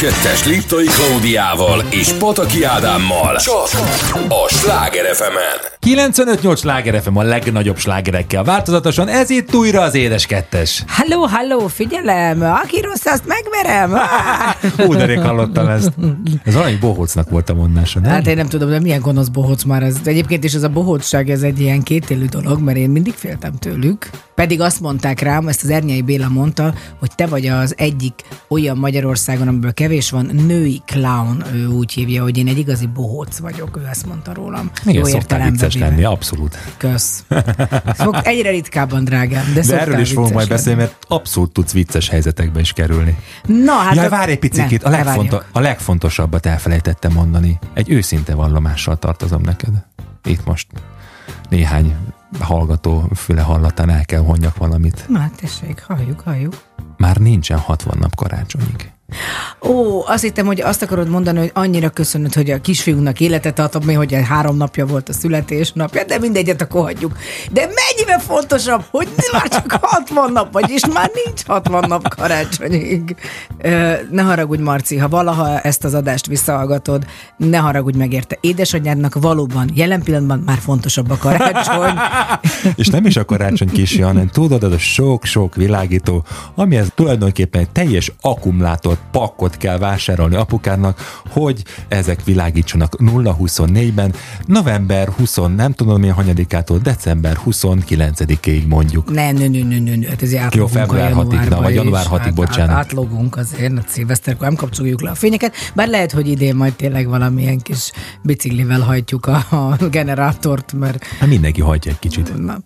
kettes Liptai Klaudiával és Pataki Ádámmal csak a Sláger fm 95-8 Sláger FM a legnagyobb slágerekkel változatosan, ez itt újra az édes kettes. Halló, halló, figyelem, aki rossz, azt megverem. Hú, de rég hallottam ezt. Ez valami bohócnak volt a mondása, nem? Hát én nem tudom, de milyen gonosz bohóc már ez. Egyébként is ez a bohócság, ez egy ilyen kétélű dolog, mert én mindig féltem tőlük. Pedig azt mondták rám, ezt az Ernyei Béla mondta, hogy te vagy az egyik olyan Magyarországon, amiből kevés van, női clown, ő úgy hívja, hogy én egy igazi bohóc vagyok, ő ezt mondta rólam. Igen, szoktál vicces véve. lenni, abszolút. Kösz. Fog egyre ritkábban, drágám. De, de erről is fogunk majd beszélni, mert abszolút tudsz vicces helyzetekbe is kerülni. Na, hát ja, a... várj egy picit, a, legfonto- a legfontosabbat elfelejtettem mondani. Egy őszinte vallomással tartozom neked. Itt most néhány hallgató füle hallatán el kell honjak valamit. Na, hát tessék, halljuk, halljuk. Már nincsen 60 nap karácsonyig. Ó, azt hittem, hogy azt akarod mondani, hogy annyira köszönöd, hogy a kisfiúnak életet adtam, mi, hogy három napja volt a születésnapja, de mindegyet akkor hagyjuk. De mennyivel fontosabb, hogy már csak 60 nap vagy, és már nincs 60 nap karácsonyig. Ne haragudj, Marci, ha valaha ezt az adást visszahallgatod, ne haragudj meg érte. Édesanyádnak valóban jelen pillanatban már fontosabb a karácsony. és nem is a karácsony kisi, hanem tudod, az a sok-sok világító, ami ez tulajdonképpen egy teljes akkumulátor pakkot kell vásárolni apukának, hogy ezek világítsanak 0-24-ben, november 20, nem tudom milyen hanyadikától, december 29-ig mondjuk. Ne, nő, nő, nő, nő, nő. Hát ez Jó, február 6-ig, vagy január 6-ig, hát, bocsánat. Hát, átlogunk azért, a szilveszterkor nem kapcsoljuk le a fényeket, bár lehet, hogy idén majd tényleg valamilyen kis biciklivel hajtjuk a, a generátort, mert... Hát mindenki hagyja egy kicsit. Na.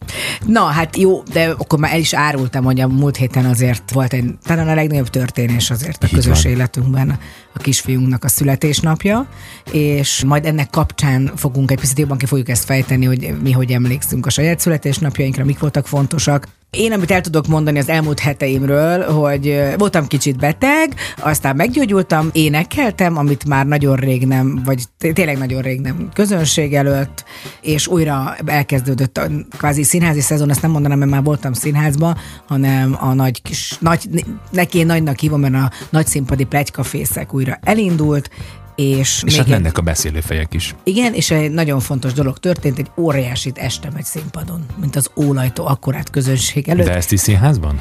Na, hát jó, de akkor már el is árultam, hogy a múlt héten azért volt egy, talán a legnagyobb történés azért a közös van. életünkben a kisfiunknak a születésnapja, és majd ennek kapcsán fogunk egy picit jobban ki fogjuk ezt fejteni, hogy mi hogy emlékszünk a saját születésnapjainkra, mik voltak fontosak. Én, amit el tudok mondani az elmúlt heteimről, hogy voltam kicsit beteg, aztán meggyógyultam, énekeltem, amit már nagyon rég nem, vagy tényleg nagyon rég nem közönség előtt, és újra elkezdődött a kvázi színházi szezon, ezt nem mondanám, mert már voltam színházban, hanem a nagy kis, nagy, neki én nagynak hívom, mert a nagy színpadi plegykafészek újra elindult, és, és hát mennek a beszélőfejek is. Igen, és egy nagyon fontos dolog történt, egy óriásit estem egy színpadon, mint az ólajtó akkorát közönség előtt. De ezt is színházban?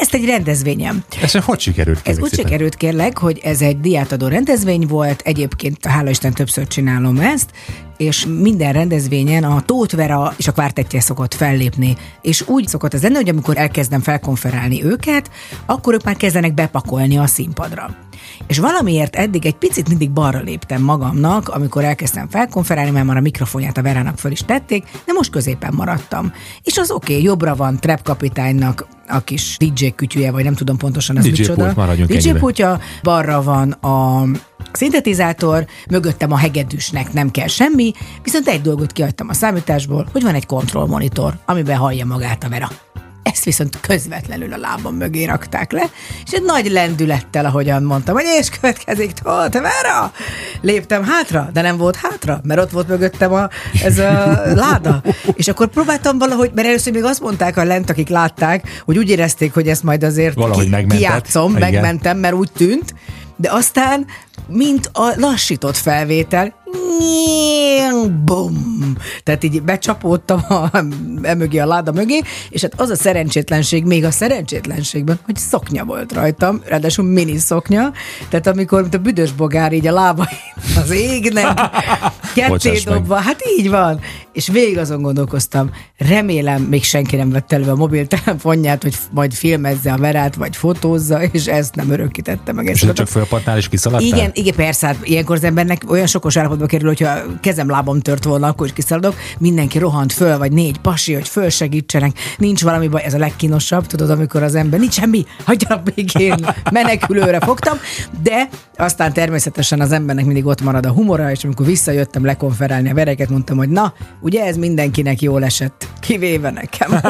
Ezt egy rendezvényem. Ez hogy sikerült? Ez úgy sikerült kérlek, hogy ez egy diátadó rendezvény volt, egyébként hála Isten többször csinálom ezt, és minden rendezvényen a Tóth Vera és a kvártetje szokott fellépni, és úgy szokott ez lenni, hogy amikor elkezdem felkonferálni őket, akkor ők már kezdenek bepakolni a színpadra. És valamiért eddig egy picit mindig balra léptem magamnak, amikor elkezdtem felkonferálni, mert már a mikrofonját a Verának föl is tették, de most középen maradtam. És az oké, okay, jobbra van Trap kapitánynak a kis DJ kütyüje, vagy nem tudom pontosan az DJ micsoda. Pult, DJ pultja, balra van a szintetizátor, mögöttem a hegedűsnek nem kell semmi, viszont egy dolgot kihagytam a számításból, hogy van egy kontrollmonitor, amiben hallja magát a Vera. Ezt viszont közvetlenül a lábam mögé rakták le, és egy nagy lendülettel, ahogyan mondtam, hogy és következik, Tóth Vera! Léptem hátra, de nem volt hátra, mert ott volt mögöttem a, ez a láda. És akkor próbáltam valahogy, mert először még azt mondták a lent, akik látták, hogy úgy érezték, hogy ezt majd azért valahogy ki, kijátszom, megmentem, mert úgy tűnt, de aztán, mint a lassított felvétel, bum, tehát így becsapódtam a, emögé a láda mögé, és hát az a szerencsétlenség, még a szerencsétlenségben, hogy szoknya volt rajtam, ráadásul mini szoknya, tehát amikor mint a büdös bogár így a lába az égnek, ketté dobva, hát így van, és végig azon gondolkoztam, remélem még senki nem vett elő a mobiltelefonját, hogy majd filmezze a verát, vagy fotózza, és ezt nem örökítette meg. És csak fölpatnál és kiszaladtál? Igen, igen, persze, hát ilyenkor az embernek olyan sokos állapotba kerül, hogyha kezem lábam tört volna, akkor is kiszaladok, mindenki rohant föl, vagy négy pasi, hogy fölsegítsenek, nincs valami baj, ez a legkínosabb, tudod, amikor az ember, nincs semmi, hagyjanak én menekülőre fogtam, de aztán természetesen az embernek mindig ott marad a humora, és amikor visszajöttem lekonferálni a vereket, mondtam, hogy na, ugye ez mindenkinek jól esett, kivéve nekem.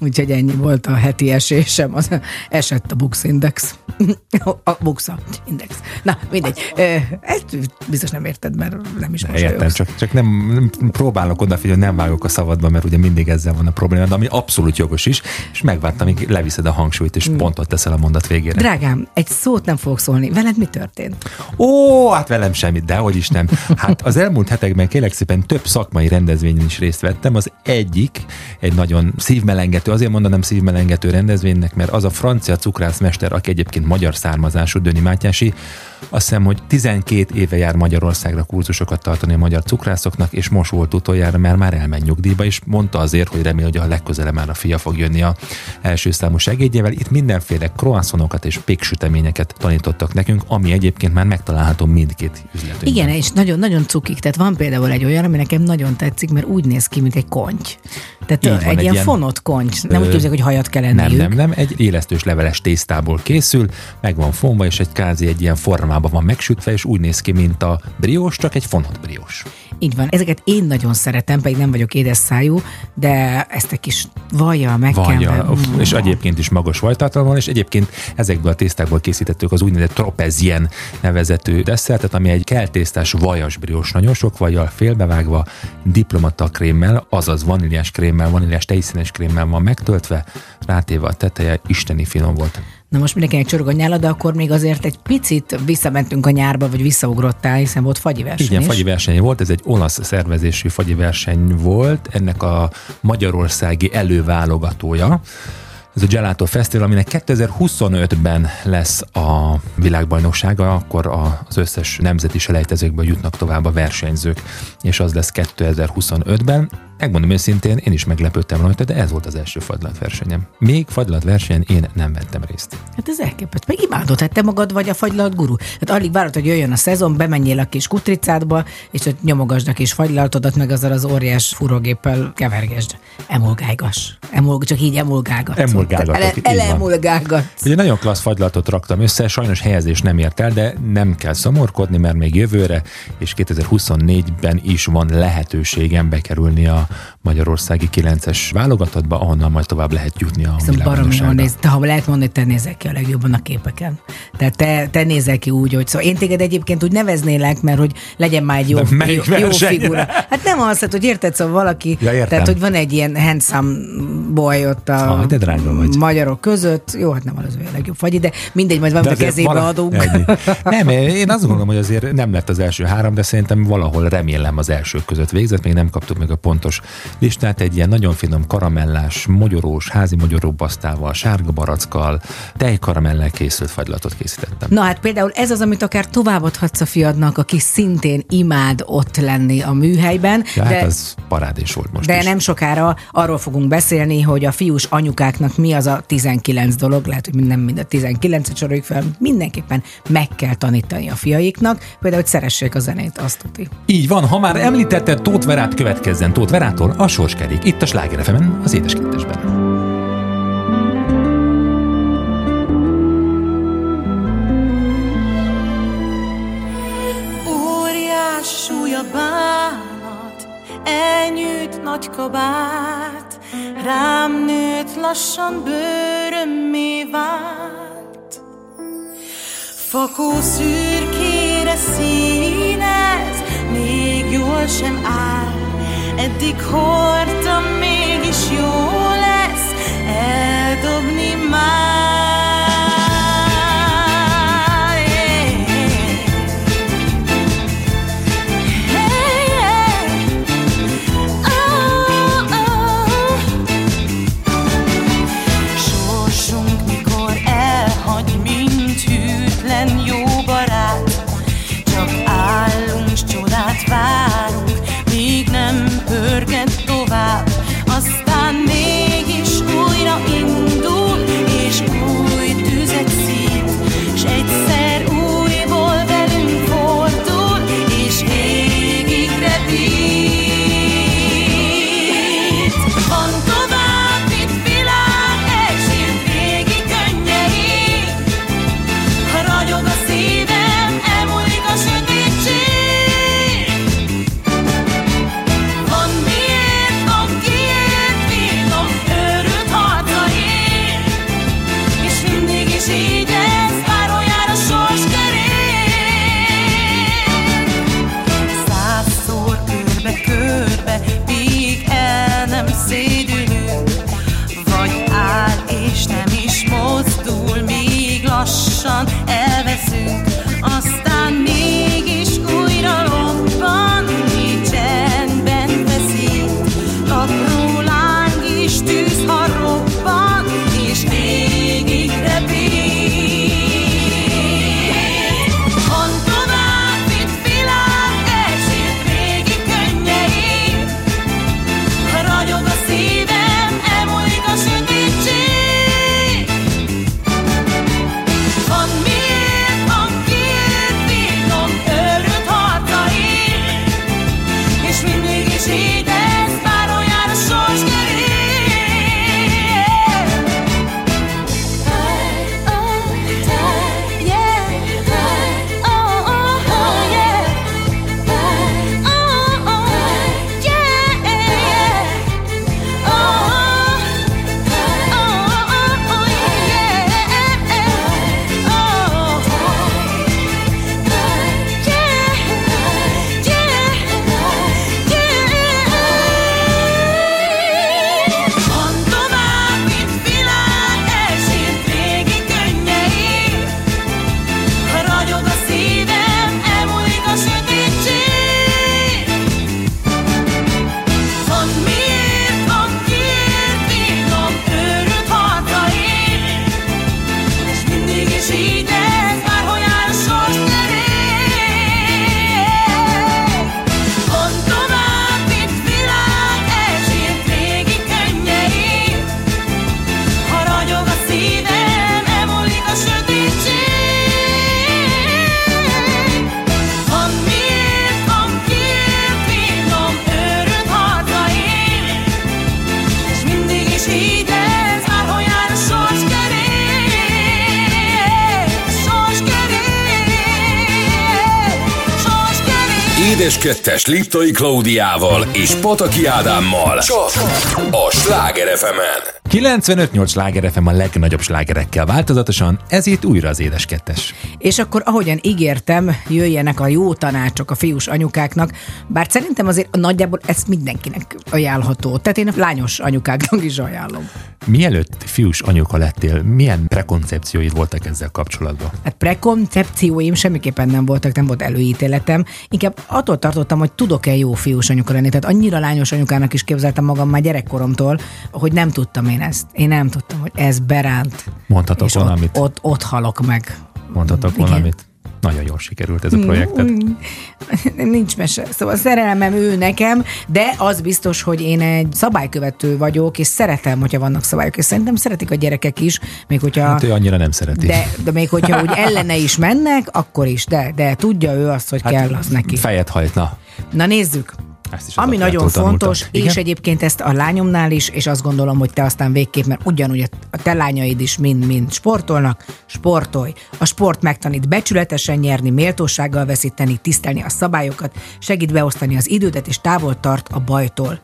Úgyhogy ennyi volt a heti esésem, az esett a Bux Index. a Buxa Index. Na, mindegy. Ezt biztos nem érted, mert nem is most Értem, csak, csak nem, nem próbálok odafigyelni, nem vágok a szabadba, mert ugye mindig ezzel van a probléma, de ami abszolút jogos is, és megvártam, amíg leviszed a hangsúlyt, és mm. pontot teszel a mondat végére. Drágám, egy szót nem fogok szólni. Veled mi történt? Ó, hát velem semmit, de hogy is nem. Hát az elmúlt hetekben kérlek szépen több szakmai rendezvényen is részt vettem. Az egyik egy nagyon szívmelengető, azért mondanám szívmelengető rendezvénynek, mert az a francia cukrászmester, aki egyébként magyar származású, Döni Mátyási, azt hiszem, hogy 12 éve jár Magyarországra kurzusokat tartani a magyar cukrászoknak, és most volt utoljára, mert már elmegy nyugdíjba, és mondta azért, hogy remél, hogy a legközelebb már a fia fog jönni a első számú segédjével. Itt mindenféle croissantokat és péksüteményeket tanítottak nekünk, ami egyébként már megtalálható mindkét üzletünkben. Igen, és nagyon-nagyon cukik. Tehát van például egy olyan, ami nekem nagyon tetszik, mert úgy néz ki, mint egy konty. Tehát Így van, egy egy ilyen ilyen- fonott konty. Nem úgy Ö, képzeljük, hogy hajat kell Nem, enniük. nem, nem, egy élesztős leveles tésztából készül, meg van fonva, és egy kázi egy ilyen formában van megsütve, és úgy néz ki, mint a briós, csak egy fonott briós. Így van. Ezeket én nagyon szeretem, pedig nem vagyok édes szájú, de ezt egy kis vajjal meg kell. Vajja, Mm. és egyébként is magas vajtartalma van, és egyébként ezekből a tésztákból készítettük az úgynevezett tropezien nevezetű desszertet, ami egy keltésztás vajas briós, nagyon sok vajjal félbevágva, diplomata krémmel, azaz vaníliás krémmel, vaníliás tejszínes krémmel van megtöltve, rátéve a teteje, isteni finom volt. Na most mindenkinek csorog a nyála, de akkor még azért egy picit visszamentünk a nyárba, vagy visszaugrottál, hiszen volt fagyi verseny Igen, is. fagyi verseny volt, ez egy olasz szervezésű fagyi verseny volt, ennek a magyarországi előválogatója. Ez a Gelato Festival, aminek 2025-ben lesz a világbajnoksága, akkor az összes nemzeti selejtezőkből jutnak tovább a versenyzők, és az lesz 2025-ben. Megmondom őszintén, én is meglepődtem rajta, de ez volt az első fagylatversenyem. Még fagylatversenyen én nem vettem részt. Hát ez elképesztő. Meg imádod, hát te magad vagy a fagylalt guru. Hát alig várod, hogy jöjjön a szezon, bemenjél a kis kutricádba, és ott nyomogasd a kis fagylaltodat, meg azzal az óriás fúrógéppel kevergesd. Emolgájgas. Emol, csak így emolgágat. Emolgálgatok, Ele, így van. elemolgágat. Ugye nagyon klassz fagylatot raktam össze, sajnos helyezés nem ért el, de nem kell szomorkodni, mert még jövőre és 2024-ben is van lehetőségem bekerülni a magyarországi 9-es válogatottba, ahonnan majd tovább lehet jutni a Szóval jól néz. Te, ha lehet mondani, te nézel ki a legjobban a képeken. Tehát te, te nézel ki úgy, hogy szóval én téged egyébként úgy neveznélek, mert hogy legyen már egy jó, De jó, jó figura. Hát nem az, hát, hogy érted, szóval valaki, Ja, értem. tehát hogy van egy ilyen handsome boy ott a Ah, de drága vagy. magyarok között. Jó, hát nem az ő a legjobb fagyi, de mindegy, majd valamit a kezébe vala- adunk. Ennyi. Nem, én azt gondolom, hogy azért nem lett az első három, de szerintem valahol remélem az elsők között végzett, még nem kaptuk meg a pontos listát. Egy ilyen nagyon finom karamellás, mogyorós, házi mogyoróbasztával, sárga barackkal, tejkaramellel készült fagylatot készítettem. Na hát például ez az, amit akár továbbadhatsz a fiadnak, aki szintén imád ott lenni a műhelyben. Ja, de... hát az parádés volt most De is. nem sokára arról fogunk beszélni, hogy a fiús anyukáknak mi az a 19 dolog, lehet, hogy nem mind a 19-et soroljuk fel, mindenképpen meg kell tanítani a fiaiknak, például, hogy szeressék a zenét, azt tuti. Így van, ha már említetted Tóth Verát, következzen Tóth Verától a Sorskerék. Itt a Sláger FM-en, az édeskettesben. Nagy kabát, rám nőtt lassan bőrömmé vált. Fakó szürkére színez, még jól sem áll, eddig hordtam, mégis jó lesz eldobni már. Édes Kettes Liptai Klaudiával és Pataki Ádámmal. Csak a Sláger fm 95-8 sláger FM a legnagyobb slágerekkel változatosan, ez itt újra az édes kettes. És akkor, ahogyan ígértem, jöjjenek a jó tanácsok a fiús anyukáknak, bár szerintem azért nagyjából ez mindenkinek ajánlható. Tehát én a lányos anyukáknak is ajánlom. Mielőtt fiús anyuka lettél, milyen prekoncepcióid voltak ezzel kapcsolatban? Hát prekoncepcióim semmiképpen nem voltak, nem volt előítéletem. Inkább attól tartottam, hogy tudok-e jó fiús anyuka lenni. Tehát annyira lányos anyukának is képzeltem magam már gyerekkoromtól, hogy nem tudtam én ezt. Én nem tudtam, hogy ez beránt. Mondhatok valamit? Ott, ott, ott halok meg. Mondhatok Igen. valamit? Nagyon jól sikerült ez a projekted. Nincs mese. Szóval szerelmem ő nekem, de az biztos, hogy én egy szabálykövető vagyok, és szeretem, hogyha vannak szabályok, és szerintem szeretik a gyerekek is, még hogyha... Hát ő annyira nem szereti. de, de még hogyha úgy ellene is mennek, akkor is, de, de tudja ő azt, hogy hát, kell az neki. Fejet hajtna. Na nézzük. Ezt is Ami nagyon tanulta. fontos, Igen? és egyébként ezt a lányomnál is, és azt gondolom, hogy te aztán végképp, mert ugyanúgy a- te lányaid is mind-mind sportolnak, sportolj. A sport megtanít becsületesen nyerni, méltósággal veszíteni, tisztelni a szabályokat, segít beosztani az idődet, és távol tart a bajtól.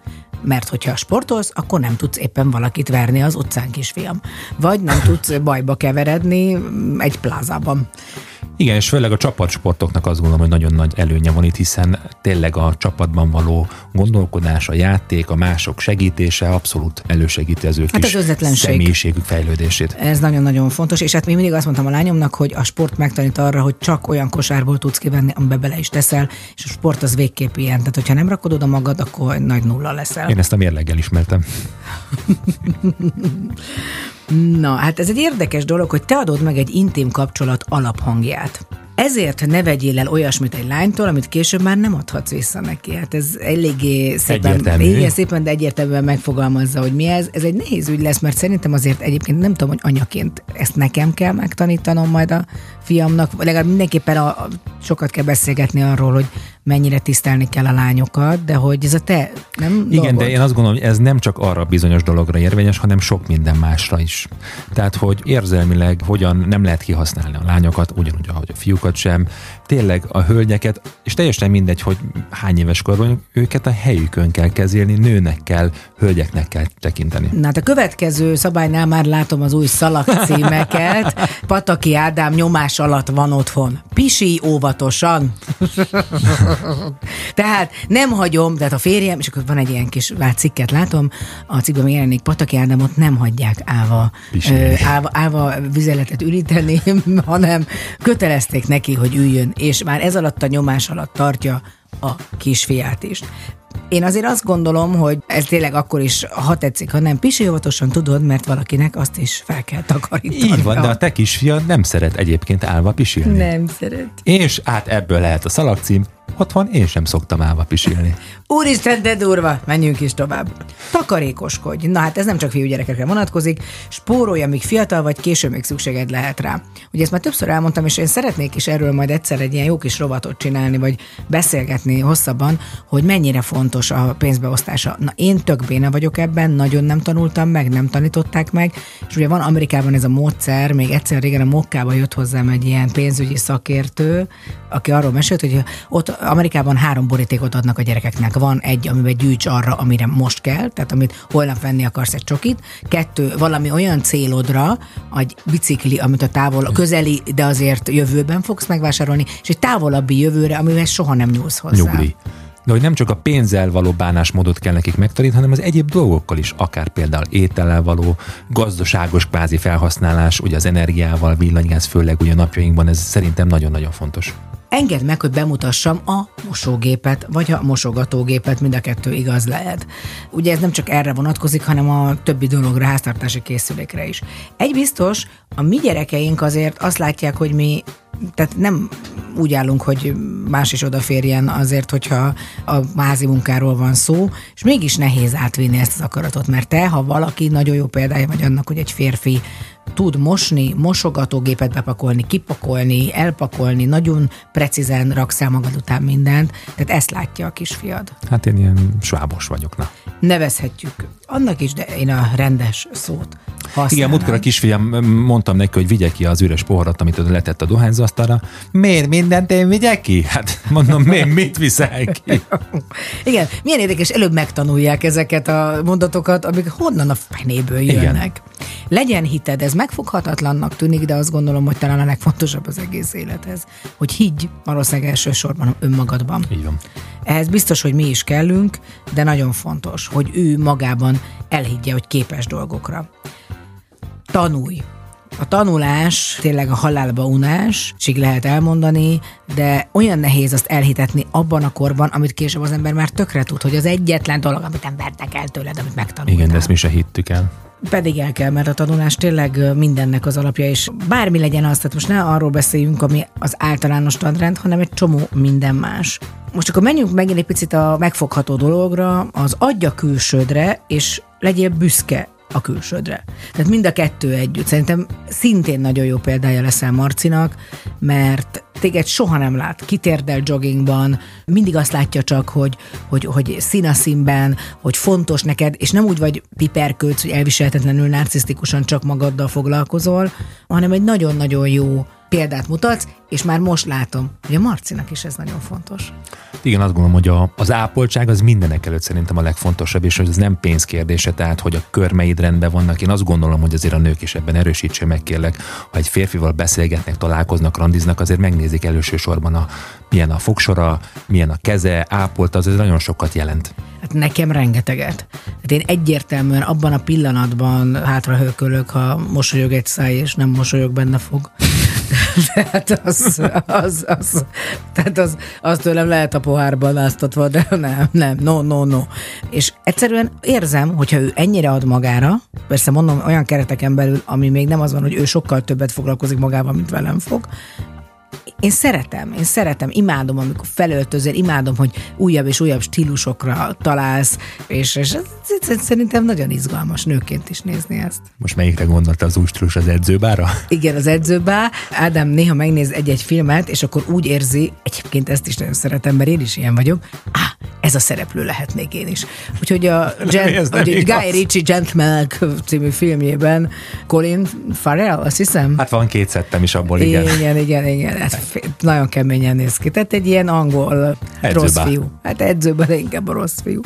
Mert hogyha sportolsz, akkor nem tudsz éppen valakit verni az utcán, kisfiam. Vagy nem tudsz bajba keveredni egy plázában. Igen, és főleg a csapatsportoknak azt gondolom, hogy nagyon nagy előnye van itt, hiszen tényleg a csapatban való gondolkodás, a játék, a mások segítése abszolút elősegíti az ő Hát kis az személyiségük fejlődését. Ez nagyon-nagyon fontos, és hát még mindig azt mondtam a lányomnak, hogy a sport megtanít arra, hogy csak olyan kosárból tudsz kivenni, amiben bele is teszel, és a sport az végképp ilyen. Tehát, hogyha nem rakod oda magad, akkor nagy nulla leszel. Én ezt a mérleggel ismertem. Na, hát ez egy érdekes dolog, hogy te adod meg egy intim kapcsolat alaphangját. Ezért ne vegyél el olyasmit egy lánytól, amit később már nem adhatsz vissza neki. Hát ez eléggé szépen, Egyértelmű. igen, szépen, de egyértelműen megfogalmazza, hogy mi ez. Ez egy nehéz ügy lesz, mert szerintem azért egyébként nem tudom, hogy anyaként ezt nekem kell megtanítanom majd a fiamnak, legalább mindenképpen a, a, sokat kell beszélgetni arról, hogy mennyire tisztelni kell a lányokat, de hogy ez a te, nem Igen, dolgod. de én azt gondolom, hogy ez nem csak arra bizonyos dologra érvényes, hanem sok minden másra is. Tehát, hogy érzelmileg hogyan nem lehet kihasználni a lányokat, ugyanúgy, ahogy a fiúkat sem. Tényleg a hölgyeket, és teljesen mindegy, hogy hány éves korban őket a helyükön kell kezelni, nőnek kell, hölgyeknek kell tekinteni. Na hát a következő szabálynál már látom az új szalagcímeket. Pataki Ádám nyomás alatt van otthon. Pisi óvatosan. tehát nem hagyom, tehát a férjem, és akkor van egy ilyen kis cikket látom, a cikkben jelenik Pataki Ádámot nem hagyják Pisilni. ö, állva, állva vizeletet üríteni, hanem kötelezték neki, hogy üljön, és már ez alatt a nyomás alatt tartja a kisfiát is. Én azért azt gondolom, hogy ez tényleg akkor is, ha tetszik, ha nem pisi óvatosan tudod, mert valakinek azt is fel kell takarítani. Így van, de a te kisfiad nem szeret egyébként állva pisilni. Nem szeret. És hát ebből lehet a szalagcím, otthon én sem szoktam állva pisilni. Úristen, de durva! Menjünk is tovább. Takarékoskodj. Na hát ez nem csak fiúgyerekekre vonatkozik. Spórolj, amíg fiatal vagy, később még szükséged lehet rá. Ugye ezt már többször elmondtam, és én szeretnék is erről majd egyszer egy ilyen jó kis rovatot csinálni, vagy beszélgetni hosszabban, hogy mennyire fontos a pénzbeosztása. Na én tök béna vagyok ebben, nagyon nem tanultam meg, nem tanították meg, és ugye van Amerikában ez a módszer, még egyszer régen a Mokkába jött hozzám egy ilyen pénzügyi szakértő, aki arról mesélt, hogy ott Amerikában három borítékot adnak a gyerekeknek. Van egy, amiben gyűjts arra, amire most kell, tehát amit holnap venni akarsz egy csokit. Kettő, valami olyan célodra, egy bicikli, amit a távol, a közeli, de azért jövőben fogsz megvásárolni, és egy távolabbi jövőre, amivel soha nem nyúlsz hozzá. Nyugli. De hogy nem csak a pénzzel való bánásmódot kell nekik megtanítani, hanem az egyéb dolgokkal is, akár például étellel való gazdaságos kvázi felhasználás, ugye az energiával, villanygáz, főleg ugye napjainkban, ez szerintem nagyon-nagyon fontos. Engedd meg, hogy bemutassam a mosógépet, vagy a mosogatógépet, mind a kettő igaz lehet. Ugye ez nem csak erre vonatkozik, hanem a többi dologra, háztartási készülékre is. Egy biztos, a mi gyerekeink azért azt látják, hogy mi tehát nem úgy állunk, hogy más is odaférjen azért, hogyha a házi munkáról van szó, és mégis nehéz átvinni ezt az akaratot, mert te, ha valaki nagyon jó példája vagy annak, hogy egy férfi tud mosni, mosogatógépet bepakolni, kipakolni, elpakolni, nagyon precízen raksz magad után mindent, tehát ezt látja a kisfiad. Hát én ilyen svábos vagyok, na. Nevezhetjük annak is, de én a rendes szót használnám. Igen, múltkor a kisfiam, mondtam neki, hogy vigye ki az üres poharat, amit letett a dohányzasztalra. Miért mindent én vigyek ki? Hát mondom, miért mit viszel ki? Igen, milyen érdekes, előbb megtanulják ezeket a mondatokat, amik honnan a fenéből jönnek. Igen. Legyen hited, ez megfoghatatlannak tűnik, de azt gondolom, hogy talán a legfontosabb az egész élethez, hogy higgy valószínűleg elsősorban önmagadban. Így van. Ehhez biztos, hogy mi is kellünk, de nagyon fontos, hogy ő magában elhiggye, hogy képes dolgokra. Tanulj! A tanulás tényleg a halálba unás, csig lehet elmondani, de olyan nehéz azt elhitetni abban a korban, amit később az ember már tökre tud, hogy az egyetlen dolog, amit nem vertek el tőled, amit megtanultál. Igen, de ezt mi se hittük el. Pedig el kell, mert a tanulás tényleg mindennek az alapja, és bármi legyen az, tehát most ne arról beszéljünk, ami az általános tanrend, hanem egy csomó minden más. Most akkor menjünk megint egy picit a megfogható dologra, az adja külsődre, és legyél büszke a külsődre. Tehát mind a kettő együtt. Szerintem szintén nagyon jó példája leszel Marcinak, mert téged soha nem lát kitérdel joggingban, mindig azt látja csak, hogy, hogy, hogy színaszínben, hogy fontos neked, és nem úgy vagy piperkőc, hogy elviselhetetlenül narcisztikusan csak magaddal foglalkozol, hanem egy nagyon-nagyon jó példát mutatsz, és már most látom, hogy a Marcinak is ez nagyon fontos. Igen, azt gondolom, hogy a, az ápoltság az mindenek előtt szerintem a legfontosabb, és hogy ez nem pénzkérdése, tehát hogy a körmeid rendben vannak. Én azt gondolom, hogy azért a nők is ebben erősítse meg, kérlek, ha egy férfival beszélgetnek, találkoznak, randiznak, azért megnézik elsősorban a milyen a fogsora, milyen a keze, ápolt, az ez nagyon sokat jelent. Hát nekem rengeteget. Hát én egyértelműen abban a pillanatban hátra hőkölök, ha mosolyog egy száj, és nem mosolyog benne fog. tehát az, az, az, tehát az, az tőlem lehet a pohárban áztatva, de nem, nem, no, no, no. És egyszerűen érzem, hogyha ő ennyire ad magára, persze mondom olyan kereteken belül, ami még nem az van, hogy ő sokkal többet foglalkozik magával, mint velem fog, én szeretem, én szeretem, imádom, amikor felöltözöl, imádom, hogy újabb és újabb stílusokra találsz, és, és ez, ez szerintem nagyon izgalmas nőként is nézni ezt. Most melyikre gondolta az új stílus az edzőbára? Igen, az edzőbá. Ádám néha megnéz egy-egy filmet, és akkor úgy érzi, egyébként ezt is nagyon szeretem, mert én is ilyen vagyok, ah, ez a szereplő lehetnék én is. Úgyhogy a, Gen- igaz. Guy Ritchie Gentleman című filmjében Colin Farrell, azt hiszem, Hát van két szettem is abból, igen. igen, igen, igen. igen. Hát nagyon keményen néz ki. Tehát egy ilyen angol Edzőbá. rossz fiú. Hát edzőben inkább a rossz fiú.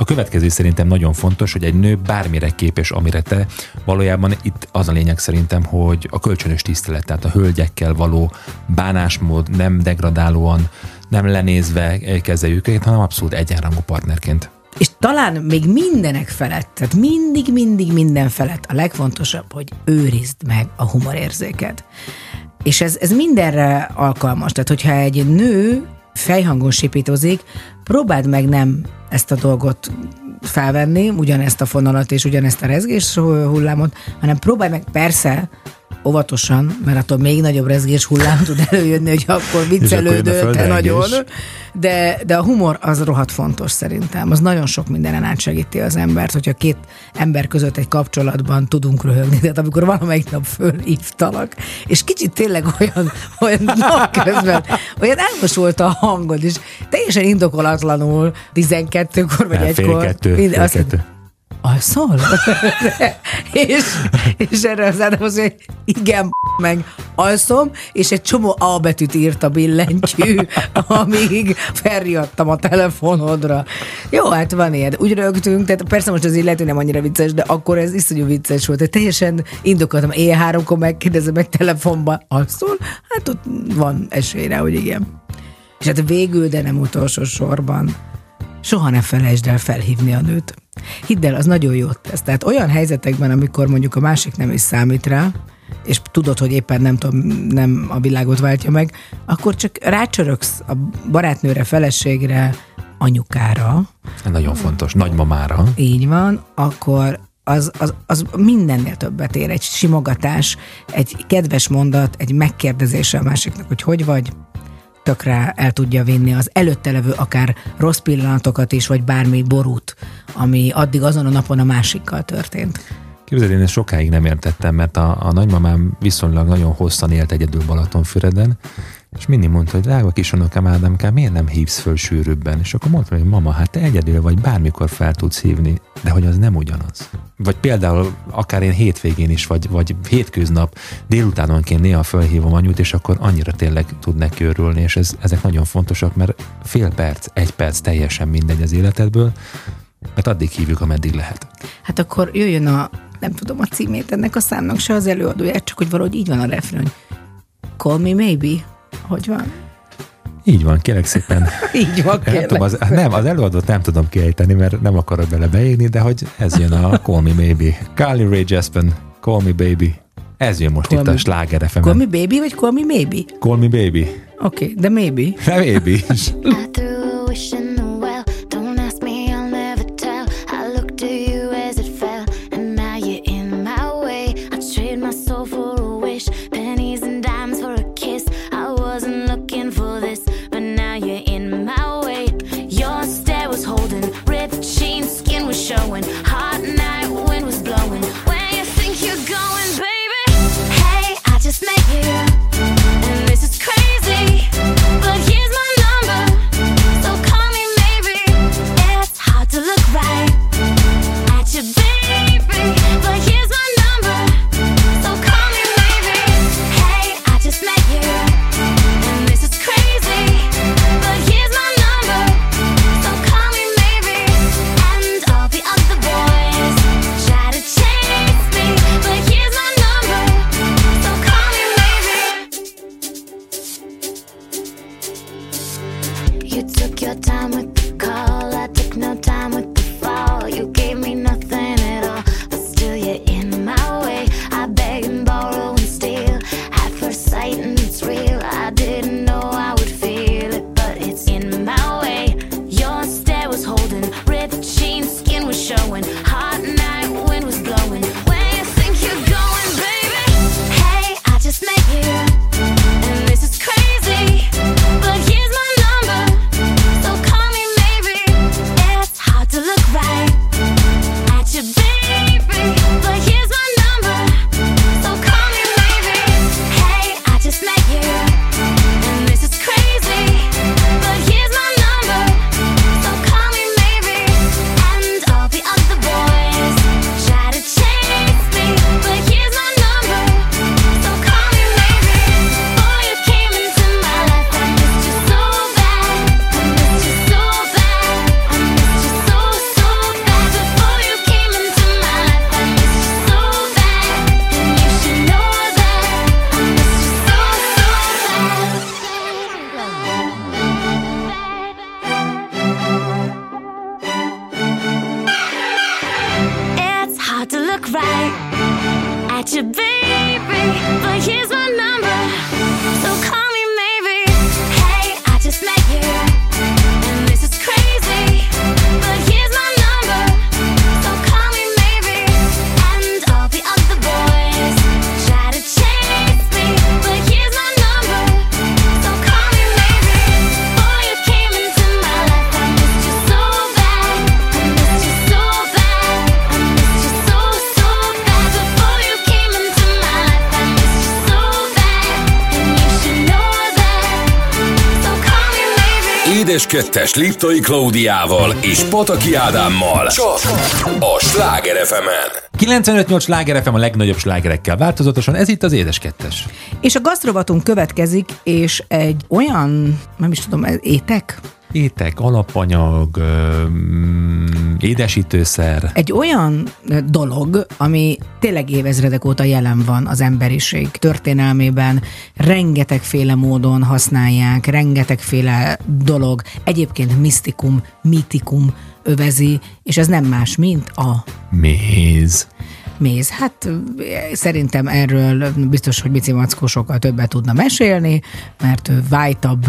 A következő szerintem nagyon fontos, hogy egy nő bármire képes, amire te. Valójában itt az a lényeg szerintem, hogy a kölcsönös tisztelet, tehát a hölgyekkel való bánásmód nem degradálóan, nem lenézve kezeljük őket, hanem abszolút egyenrangú partnerként. És talán még mindenek felett, tehát mindig, mindig minden felett a legfontosabb, hogy őrizd meg a humorérzéked. És ez, ez mindenre alkalmas. Tehát, hogyha egy nő fejhangon sipítozik, próbáld meg nem ezt a dolgot felvenni, ugyanezt a fonalat és ugyanezt a rezgés hullámot, hanem próbálj meg persze óvatosan, mert attól még nagyobb rezgés hullám tud előjönni, hogy akkor viccelődő te nagyon. De, de a humor az rohadt fontos szerintem. Az nagyon sok mindenen átsegíti az embert, hogyha két ember között egy kapcsolatban tudunk röhögni. Tehát amikor valamelyik nap fölhívtalak, és kicsit tényleg olyan, olyan napközben, olyan álmos volt a hangod, és teljesen indokolatlanul 12-kor vagy Nem, fél egykor. kettő, fél kettő. Alszol? és, és erre az Ádám azt mondja, igen, meg alszom, és egy csomó A betűt írt a billentyű, amíg felriadtam a telefonodra. Jó, hát van ilyen. Úgy rögtünk, tehát persze most az így lehet, hogy nem annyira vicces, de akkor ez iszonyú vicces volt. Tehát teljesen indokoltam, éjjel háromkor megkérdezem meg telefonban, alszol? Hát ott van esély rá, hogy igen. És hát végül, de nem utolsó sorban, soha ne felejtsd el felhívni a nőt. Hidd el, az nagyon jót tesz. Tehát olyan helyzetekben, amikor mondjuk a másik nem is számít rá, és tudod, hogy éppen nem tudom, nem a világot váltja meg, akkor csak rácsöröksz a barátnőre, feleségre, anyukára, Ez nagyon fontos. Nagymamára. így van, akkor az, az, az mindennél többet ér. Egy simogatás, egy kedves mondat, egy megkérdezése a másiknak, hogy hogy vagy, tökre el tudja vinni az előtte levő akár rossz pillanatokat is, vagy bármi borút, ami addig azon a napon a másikkal történt. Képzeld, én ezt sokáig nem értettem, mert a, a nagymamám viszonylag nagyon hosszan élt egyedül Balatonfüreden, és mindig mondta, hogy drága kis unokám Ádámkám, miért nem hívsz föl sűrűbben? És akkor mondtam, hogy mama, hát te egyedül vagy, bármikor fel tudsz hívni, de hogy az nem ugyanaz. Vagy például akár én hétvégén is, vagy, vagy hétköznap délutánonként néha felhívom anyut, és akkor annyira tényleg tud neki örülni, és ez, ezek nagyon fontosak, mert fél perc, egy perc teljesen mindegy az életedből, mert addig hívjuk, ameddig lehet. Hát akkor jöjjön a, nem tudom a címét ennek a számnak, se az előadóját, csak hogy valahogy így van a refrén, Call me maybe. Hogy van? Így van, kérek szépen. Így van, Nem, kérlek. tudom, az, nem, az előadót nem tudom kiejteni, mert nem akarok bele beírni, de hogy ez jön a Call Me Maybe. Carly Rae Jepsen, Call Me Baby. Ez jön most Call itt me- a Sláger fm Call me baby, vagy call me maybe? Call Me Baby. Oké, okay, de maybe. De Baby is. 2-es Liptai Klaudiával és Pataki Ádámmal. Csak a Sláger fm 95-8 Sláger FM a legnagyobb slágerekkel változatosan, ez itt az Édes Kettes. És a gasztrovatunk következik, és egy olyan, nem is tudom, étek? Étek, alapanyag, öm, édesítőszer. Egy olyan dolog, ami tényleg évezredek óta jelen van az emberiség történelmében, rengetegféle módon használják, rengetegféle dolog, egyébként misztikum, mitikum övezi, és ez nem más, mint a Méz. Méz. Hát szerintem erről biztos, hogy Bici Mackó sokkal többet tudna mesélni, mert vájtabb,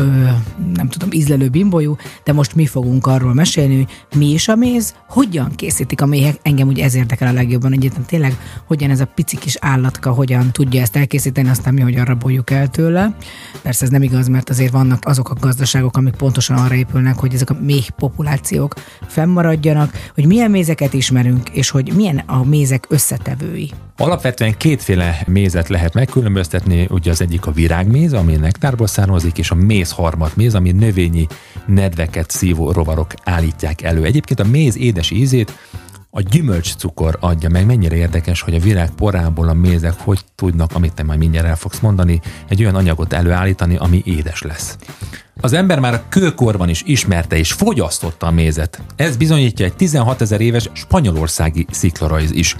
nem tudom, ízlelő bimbolyú, de most mi fogunk arról mesélni, hogy mi is a méz, hogyan készítik a méhek, engem ugye ez érdekel a legjobban, egyébként tényleg, hogyan ez a pici kis állatka, hogyan tudja ezt elkészíteni, aztán mi, arra raboljuk el tőle. Persze ez nem igaz, mert azért vannak azok a gazdaságok, amik pontosan arra épülnek, hogy ezek a méh populációk fennmaradjanak, hogy milyen mézeket ismerünk, és hogy milyen a mézek összetett összetevői. Alapvetően kétféle mézet lehet megkülönböztetni, ugye az egyik a virágméz, ami nektárból származik, és a mézharmat méz, ami növényi nedveket szívó rovarok állítják elő. Egyébként a méz édes ízét a gyümölcscukor adja meg. Mennyire érdekes, hogy a virág porából a mézek hogy tudnak, amit te majd mindjárt el fogsz mondani, egy olyan anyagot előállítani, ami édes lesz. Az ember már a kőkorban is ismerte és fogyasztotta a mézet. Ez bizonyítja egy 16 ezer éves spanyolországi sziklarajz is.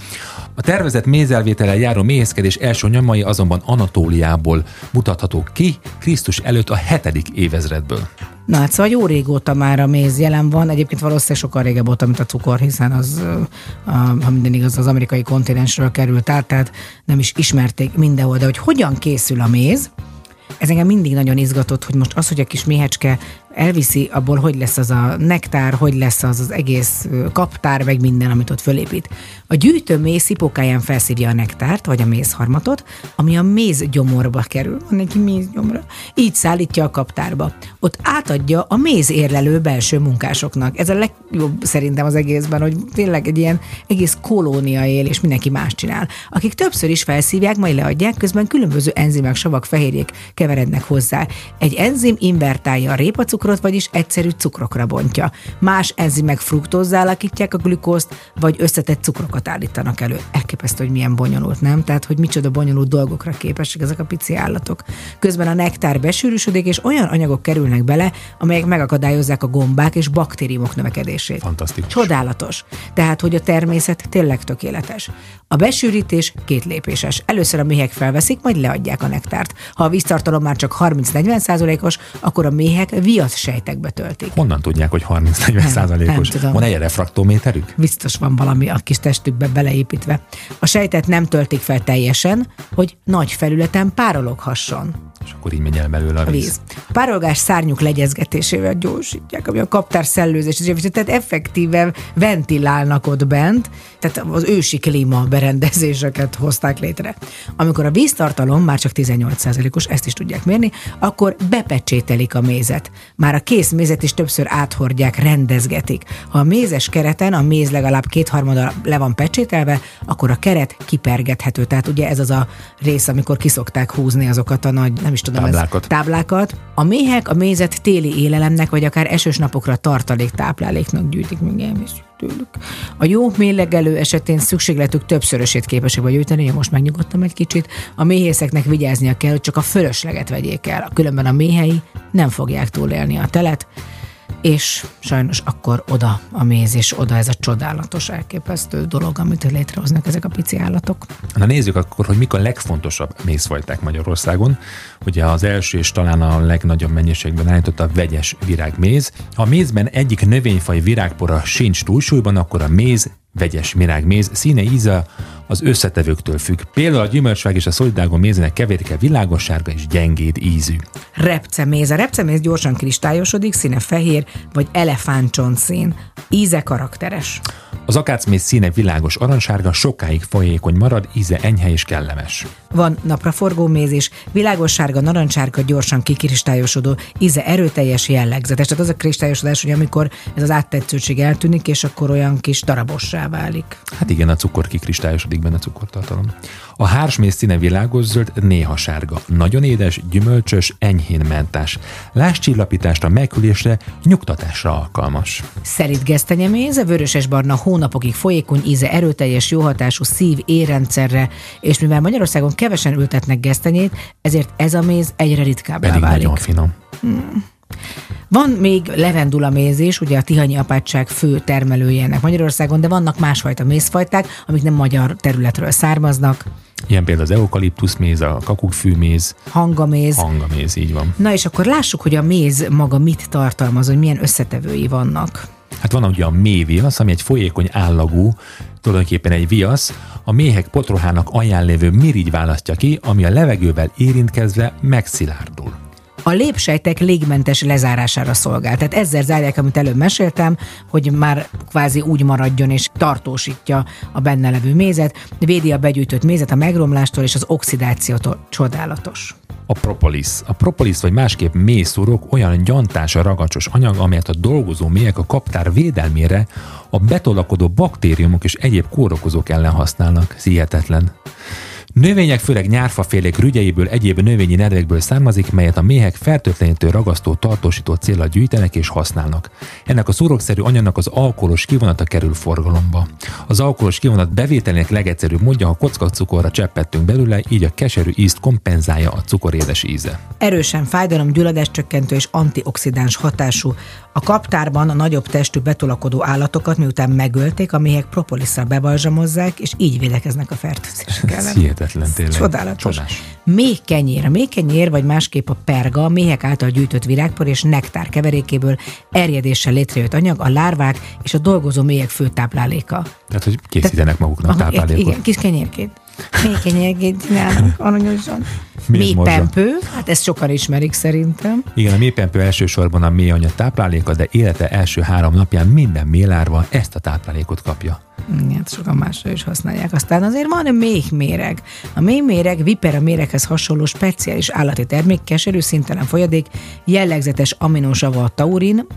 A tervezett mézelvétellel járó méhészkedés első nyomai azonban Anatóliából mutathatók ki, Krisztus előtt a 7. évezredből. Na hát szóval jó régóta már a méz jelen van, egyébként valószínűleg sokkal régebb óta, mint a cukor, hiszen az, ha minden igaz, az amerikai kontinensről került át, tehát nem is ismerték mindenhol, de hogy hogyan készül a méz, ez engem mindig nagyon izgatott, hogy most az, hogy a kis méhecske elviszi, abból hogy lesz az a nektár, hogy lesz az az egész kaptár, meg minden, amit ott fölépít. A gyűjtő méz szipókáján felszívja a nektárt, vagy a mézharmatot, ami a méz gyomorba kerül. Van egy mézgyomra. Így szállítja a kaptárba. Ott átadja a méz érlelő belső munkásoknak. Ez a legjobb szerintem az egészben, hogy tényleg egy ilyen egész kolónia él, és mindenki más csinál. Akik többször is felszívják, majd leadják, közben különböző enzimek, savak, fehérjék keverednek hozzá. Egy enzim invertálja a répacukrot, vagyis egyszerű cukrokra bontja. Más enzimek fruktózzá alakítják a glükózt, vagy összetett cukrokat állítanak elő. Elképesztő, hogy milyen bonyolult, nem? Tehát, hogy micsoda bonyolult dolgokra képesek ezek a pici állatok. Közben a nektár besűrűsödik, és olyan anyagok kerülnek bele, amelyek megakadályozzák a gombák és baktériumok növekedését. Fantasztikus. Csodálatos. Tehát, hogy a természet tényleg tökéletes. A besűrítés két lépéses. Először a méhek felveszik, majd leadják a nektárt. Ha a víztartalom már csak 30-40 százalékos, akkor a méhek viasz sejtekbe töltik. Honnan tudják, hogy 30-40 százalékos? Van egy refraktométerük? Biztos van valami a kis testükbe beleépítve. A sejtet nem töltik fel teljesen, hogy nagy felületen párolohasson És akkor így megy el belőle a víz. víz. A párolgás szárnyuk legyezgetésével gyorsítják, ami a kaptár szellőzés, tehát effektíven ventilálnak ott bent, tehát az ősi klíma berendezéseket hozták létre. Amikor a víztartalom már csak 18%-os, ezt is tudják mérni, akkor bepecsételik a mézet. Már a kész mézet is többször áthordják, rendezgetik. Ha a mézes kereten a méz legalább kétharmada le van pecsételve, akkor a keret kipergethető. Tehát ugye ez az a rész, amikor kiszokták húzni azokat a nagy, nem is tudom, Táblákat. Ez, táblákat. A méhek a mézet téli élelemnek, vagy akár esős napokra tartalék tápláléknak gyűjtik, még elmész tőlük. A jó mélegelő esetén szükségletük többszörösét képesek vagy gyűjteni, én most megnyugodtam egy kicsit. A méhészeknek vigyáznia kell, hogy csak a fölösleget vegyék el, különben a méhei nem fogják túlélni a telet, és sajnos akkor oda a méz, és oda ez a csodálatos, elképesztő dolog, amit létrehoznak ezek a pici állatok. Na nézzük akkor, hogy mik a legfontosabb mézfajták Magyarországon. Ugye az első és talán a legnagyobb mennyiségben állított a vegyes virágméz. Ha a mézben egyik növényfaj virágpora sincs túlsúlyban, akkor a méz vegyes virágméz színe íze az összetevőktől függ. Például a gyümölcsvág és a szolidágon mézének keveréke világos sárga és gyengéd ízű. Repceméz. A repceméz gyorsan kristályosodik, színe fehér vagy elefántcsont szín. Íze karakteres. Az akácméz színe világos aranysárga, sokáig folyékony marad, íze enyhe és kellemes. Van napraforgó méz is, világos sárga, narancsárga, gyorsan kikristályosodó, íze erőteljes, jellegzetes. Tehát az a kristályosodás, hogy amikor ez az áttetszőség eltűnik, és akkor olyan kis darabossá válik. Hát igen, a cukor kikristályosodik benne a cukortartalom. A hársméz színe világos zöld, néha sárga. Nagyon édes, gyümölcsös, enyhén mentás. Láscsillapításra, megkülésre, nyugtatásra alkalmas. Szerint gesztenyeméz, a vöröses-barna hónapokig folyékony íze erőteljes, jóhatású szív, érrendszerre, és mivel Magyarországon kevesen ültetnek gesztenyét, ezért ez a méz egyre ritkábbá Pedig válik. nagyon finom. Van még levendula méz is, ugye a Tihanyi apátság fő termelője ennek Magyarországon, de vannak másfajta mézfajták, amik nem magyar területről származnak. Ilyen például az eukaliptuszméz, a kakukkfűméz, Hangaméz. hangaméz, így van. Na és akkor lássuk, hogy a méz maga mit tartalmaz, hogy milyen összetevői vannak. Hát van ugye a méviasz, ami egy folyékony állagú, tulajdonképpen egy viasz, a méhek potrohának alján lévő mirigy választja ki, ami a levegővel érintkezve megszilárdul. A lépsejtek légmentes lezárására szolgál. Tehát ezzel zárják, amit előbb meséltem, hogy már kvázi úgy maradjon és tartósítja a benne levő mézet, védi a begyűjtött mézet a megromlástól és az oxidációtól. Csodálatos. a propolis. A propolis vagy másképp mészurok olyan gyantás a ragacsos anyag, amelyet a dolgozó méhek a kaptár védelmére a betolakodó baktériumok és egyéb kórokozók ellen használnak. Ez. Növények, főleg nyárfafélék rügyeiből, egyéb növényi nedvekből származik, melyet a méhek fertőtlenítő ragasztó tartósító célra gyűjtenek és használnak. Ennek a szúrokszerű anyagnak az alkoholos kivonata kerül forgalomba. Az alkoholos kivonat bevételének legegyszerűbb módja, ha kockacukorra cseppettünk belőle, így a keserű ízt kompenzálja a cukorédes íze. Erősen fájdalom, gyulladás csökkentő és antioxidáns hatású. A kaptárban a nagyobb testű betolakodó állatokat miután megölték, a méhek propolisszal bebalzsamozzák, és így védekeznek a fertőzések ellen. Hihetetlen tényleg. Csodálatos. Csodás. Méh kenyér. A méh kenyér, vagy másképp a perga, méhek által gyűjtött virágpor és nektár keverékéből erjedéssel létrejött anyag, a lárvák és a dolgozó méhek fő tápláléka. Tehát, hogy készítenek maguknak Aha, táplálékot. Igen, kis kenyérként. Méh kenyérként csinálnak, aranyosan. Méh Méh morzsa. pempő, hát ezt sokan ismerik szerintem. Igen, a mélypempő elsősorban a mély anya tápláléka, de élete első három napján minden mélárva ezt a táplálékot kapja. Hát sokan másra is használják. Aztán azért van a méhméreg. A méhméreg vipera méreghez hasonló speciális állati termék, keserű szintelen folyadék, jellegzetes aminósava a taurin,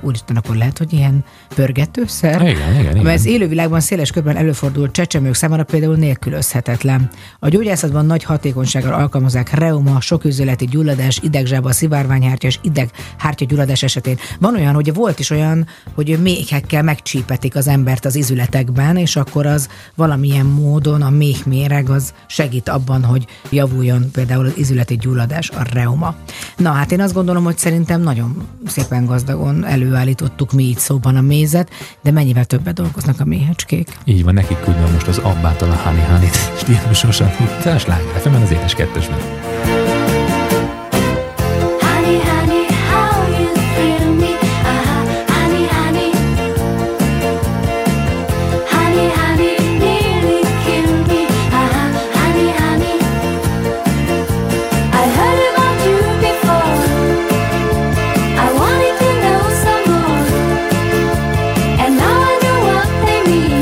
úristen, akkor lehet, hogy ilyen pörgetőszer? Igen, igen, igen. Mert ez élővilágban széles körben előfordul csecsemők számára például nélkülözhetetlen. A gyógyászatban nagy hatékonysággal alkalmazzák reuma, soküzületi gyulladás, idegzsába, szivárványhártya és ideghártya gyulladás esetén. Van olyan, hogy volt is olyan, hogy méhekkel megcsípetik az embert az izületekben, és akkor az valamilyen módon a méhméreg az segít abban, hogy javuljon például az izületi gyulladás, a reuma. Na hát én azt gondolom, hogy szerintem nagyon szépen gazdagon előállítottuk mi így szóban a mézet, de mennyivel többet dolgoznak a méhecskék. Így van, nekik küldöm most az Abbától a Hani Hanit stílusosan. Itt a sláger, az édes kettesben. me.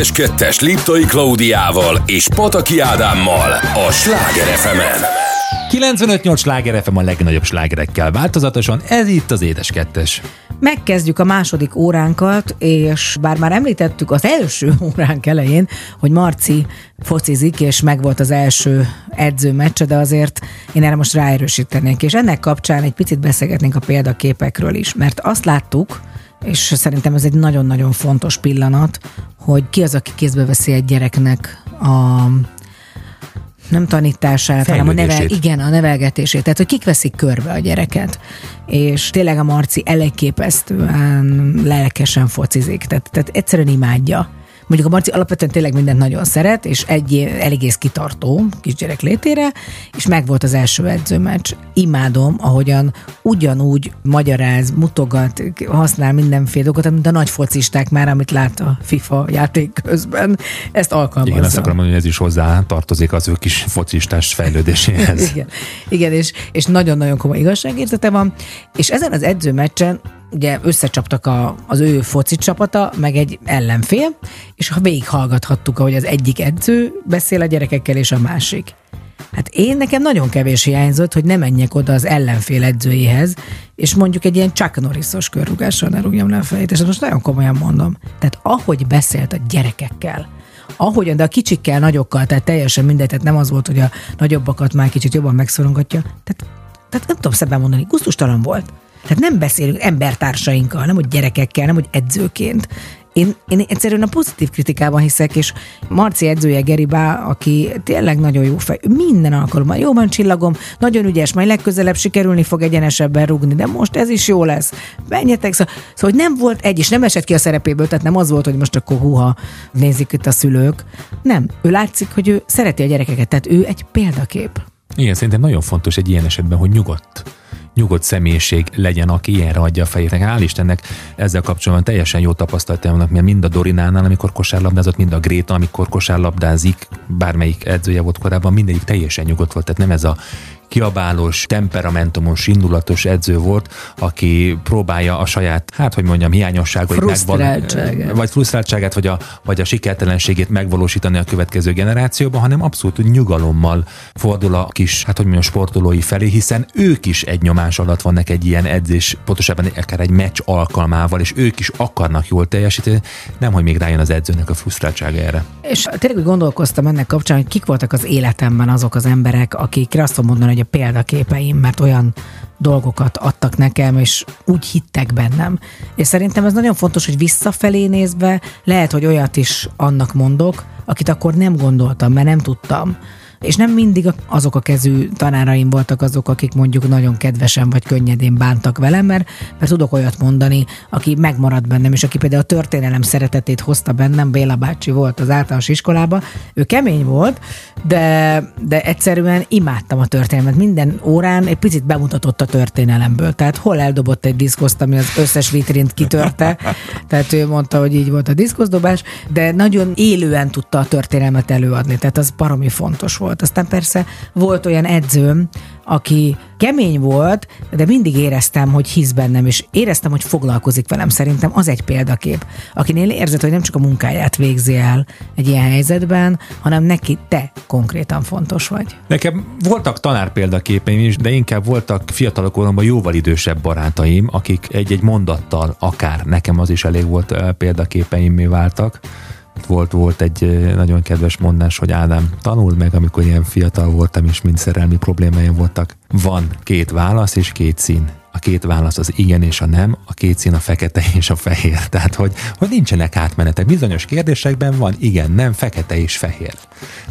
Édes Kettes Liptai Klaudiával és Pataki Ádámmal a Sláger fm 95-8 sláger FM a legnagyobb slágerekkel változatosan, ez itt az Édes Kettes. Megkezdjük a második óránkat, és bár már említettük az első óránk elején, hogy Marci focizik, és megvolt az első edzőmeccse, de azért én erre most ráerősítenék, és ennek kapcsán egy picit beszélgetnénk a példaképekről is, mert azt láttuk, és szerintem ez egy nagyon-nagyon fontos pillanat, hogy ki az, aki kézbe veszi egy gyereknek a nem tanítását, hanem a Fejlődését. igen, a nevelgetését. Tehát, hogy kik veszik körbe a gyereket. És tényleg a Marci elképesztően lelkesen focizik. Tehát, tehát egyszerűen imádja. Mondjuk a Marci alapvetően tényleg mindent nagyon szeret, és egy eléggész kitartó kisgyerek létére, és megvolt az első edzőmeccs. Imádom, ahogyan ugyanúgy magyaráz, mutogat, használ mindenféle dolgokat, mint a nagy focisták már, amit lát a FIFA játék közben. Ezt alkalmazza. Igen, azt akarom mondani, hogy ez is hozzá tartozik az ő kis focistás fejlődéséhez. Igen, igen és, és nagyon-nagyon komoly igazságérzete van, és ezen az edzőmeccsen ugye összecsaptak a, az ő foci csapata, meg egy ellenfél, és ha végighallgathattuk, ahogy az egyik edző beszél a gyerekekkel, és a másik. Hát én nekem nagyon kevés hiányzott, hogy ne menjek oda az ellenfél edzőjéhez, és mondjuk egy ilyen Chuck Norrisos körrugással ne rúgjam le a fejét, és most nagyon komolyan mondom. Tehát ahogy beszélt a gyerekekkel, ahogyan, de a kicsikkel, nagyokkal, tehát teljesen mindegy, tehát nem az volt, hogy a nagyobbakat már kicsit jobban megszorongatja. Tehát, tehát nem tudom szebben mondani, gusztustalan volt. Tehát nem beszélünk embertársainkkal, nem hogy gyerekekkel, nem hogy edzőként. Én, én egyszerűen a pozitív kritikában hiszek, és Marci edzője Geribá, aki tényleg nagyon jó fej, minden alkalommal jó van csillagom, nagyon ügyes, majd legközelebb sikerülni fog egyenesebben rugni, de most ez is jó lesz. Menjetek, szóval, szóval hogy nem volt egy, és nem esett ki a szerepéből, tehát nem az volt, hogy most akkor huha, nézik itt a szülők. Nem, ő látszik, hogy ő szereti a gyerekeket, tehát ő egy példakép. Igen, szerintem nagyon fontos egy ilyen esetben, hogy nyugodt nyugodt személyiség legyen, aki ilyenre adja a fejét. Hál' Istennek ezzel kapcsolatban teljesen jó tapasztalatom vannak, mert mind a Dorinánál, amikor kosárlabdázott, mind a Gréta, amikor kosárlabdázik, bármelyik edzője volt korábban, mindegyik teljesen nyugodt volt. Tehát nem ez a kiabálós, temperamentumos, indulatos edző volt, aki próbálja a saját, hát hogy mondjam, hiányosságait Frusztráltságát. vagy frusztráltságát, vagy a, vagy a sikertelenségét megvalósítani a következő generációban, hanem abszolút nyugalommal fordul a kis, hát hogy mondjam, sportolói felé, hiszen ők is egy nyomás alatt vannak egy ilyen edzés, pontosabban akár egy meccs alkalmával, és ők is akarnak jól teljesíteni, nem, hogy még rájön az edzőnek a frusztráltsága erre. És tényleg gondolkoztam ennek kapcsán, hogy kik voltak az életemben azok az emberek, akikre azt tudom mondani, hogy a példaképeim, mert olyan dolgokat adtak nekem, és úgy hittek bennem. És szerintem ez nagyon fontos, hogy visszafelé nézve lehet, hogy olyat is annak mondok, akit akkor nem gondoltam, mert nem tudtam. És nem mindig azok a kezű tanáraim voltak azok, akik mondjuk nagyon kedvesen vagy könnyedén bántak velem, mert, mert tudok olyat mondani, aki megmaradt bennem, és aki például a történelem szeretetét hozta bennem, Béla bácsi volt az általános iskolában, ő kemény volt, de, de egyszerűen imádtam a történelmet. Minden órán egy picit bemutatott a történelemből. Tehát hol eldobott egy diszkoszt, ami az összes vitrint kitörte, tehát ő mondta, hogy így volt a diszkoszdobás, de nagyon élően tudta a történelmet előadni, tehát az baromi fontos volt. Aztán persze volt olyan edzőm, aki kemény volt, de mindig éreztem, hogy hisz bennem, és éreztem, hogy foglalkozik velem. Szerintem az egy példakép, akinél érzed, hogy nem csak a munkáját végzi el egy ilyen helyzetben, hanem neki te konkrétan fontos vagy. Nekem voltak tanár példaképeim is, de inkább voltak fiatalok koromban jóval idősebb barátaim, akik egy-egy mondattal akár, nekem az is elég volt eh, példaképeimmé váltak. Volt, volt egy nagyon kedves mondás, hogy Ádám, tanuld meg, amikor ilyen fiatal voltam, és mind szerelmi problémáim voltak. Van két válasz és két szín. A két válasz az igen és a nem, a két szín a fekete és a fehér. Tehát, hogy, hogy nincsenek átmenetek. Bizonyos kérdésekben van igen, nem, fekete és fehér.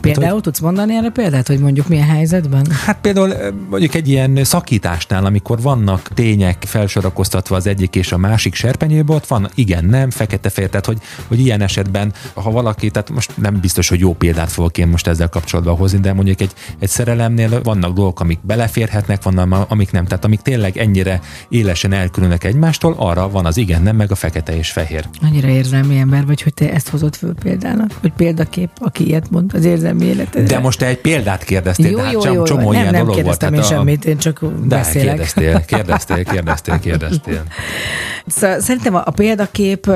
Például hogy- tudsz mondani erre példát, hogy mondjuk milyen helyzetben? Hát például mondjuk egy ilyen szakításnál, amikor vannak tények felsorakoztatva az egyik és a másik serpenyőbe, ott van igen, nem, fekete-fehér, tehát hogy, hogy ilyen esetben, ha valaki, tehát most nem biztos, hogy jó példát fogok én most ezzel kapcsolatban hozni, de mondjuk egy, egy szerelemnél vannak dolgok, amik beleférhetnek, vannak, amik nem. Tehát amik tényleg ennyire élesen elkülönnek egymástól, arra van az igen, nem, meg a fekete és fehér. Annyira érzelmi ember vagy, hogy te ezt hozod föl példának, hogy példakép, aki ilyet mond az érzelmi életedre. De most te egy példát kérdeztél, jó, de hát jó, jó, csomó nem, ilyen nem dolog volt. kérdeztem én tehát a- semmit, én csak De beszélek. kérdeztél, kérdeztél, kérdeztél, kérdeztél. Szóval szerintem a, a példakép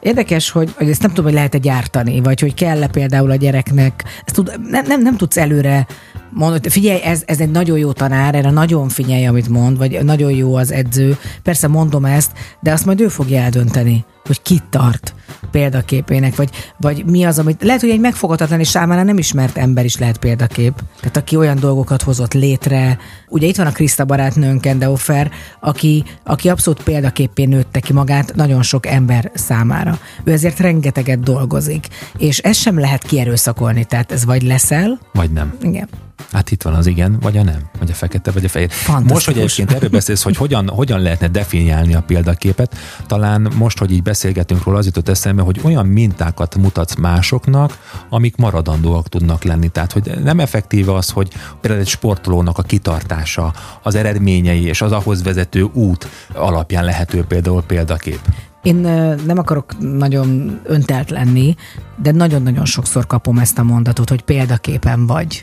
érdekes, hogy, hogy ezt nem tudom, hogy lehet-e gyártani, vagy hogy kell-e például a gyereknek, ezt tud, nem, nem, nem tudsz előre mondod, figyelj, ez, ez egy nagyon jó tanár, erre nagyon figyelj, amit mond, vagy nagyon jó az edző. Persze mondom ezt, de azt majd ő fogja eldönteni, hogy kit tart példaképének, vagy, vagy mi az, amit lehet, hogy egy megfogadatlan és számára nem ismert ember is lehet példakép. Tehát aki olyan dolgokat hozott létre. Ugye itt van a Kriszta barátnőnk, Endeofer, aki, aki abszolút példaképpé nőtte ki magát nagyon sok ember számára. Ő ezért rengeteget dolgozik, és ezt sem lehet kierőszakolni, tehát ez vagy leszel, Vagy nem. igen. Hát itt van az igen, vagy a nem, vagy a fekete, vagy a fehér. Most, hogy egyébként erről beszélsz, hogy hogyan, hogyan lehetne definiálni a példaképet, talán most, hogy így beszélgetünk róla, az jutott eszembe, hogy olyan mintákat mutatsz másoknak, amik maradandóak tudnak lenni. Tehát, hogy nem effektíve az, hogy például egy sportolónak a kitartása, az eredményei és az ahhoz vezető út alapján lehető például példakép. Én nem akarok nagyon öntelt lenni, de nagyon-nagyon sokszor kapom ezt a mondatot, hogy példaképen vagy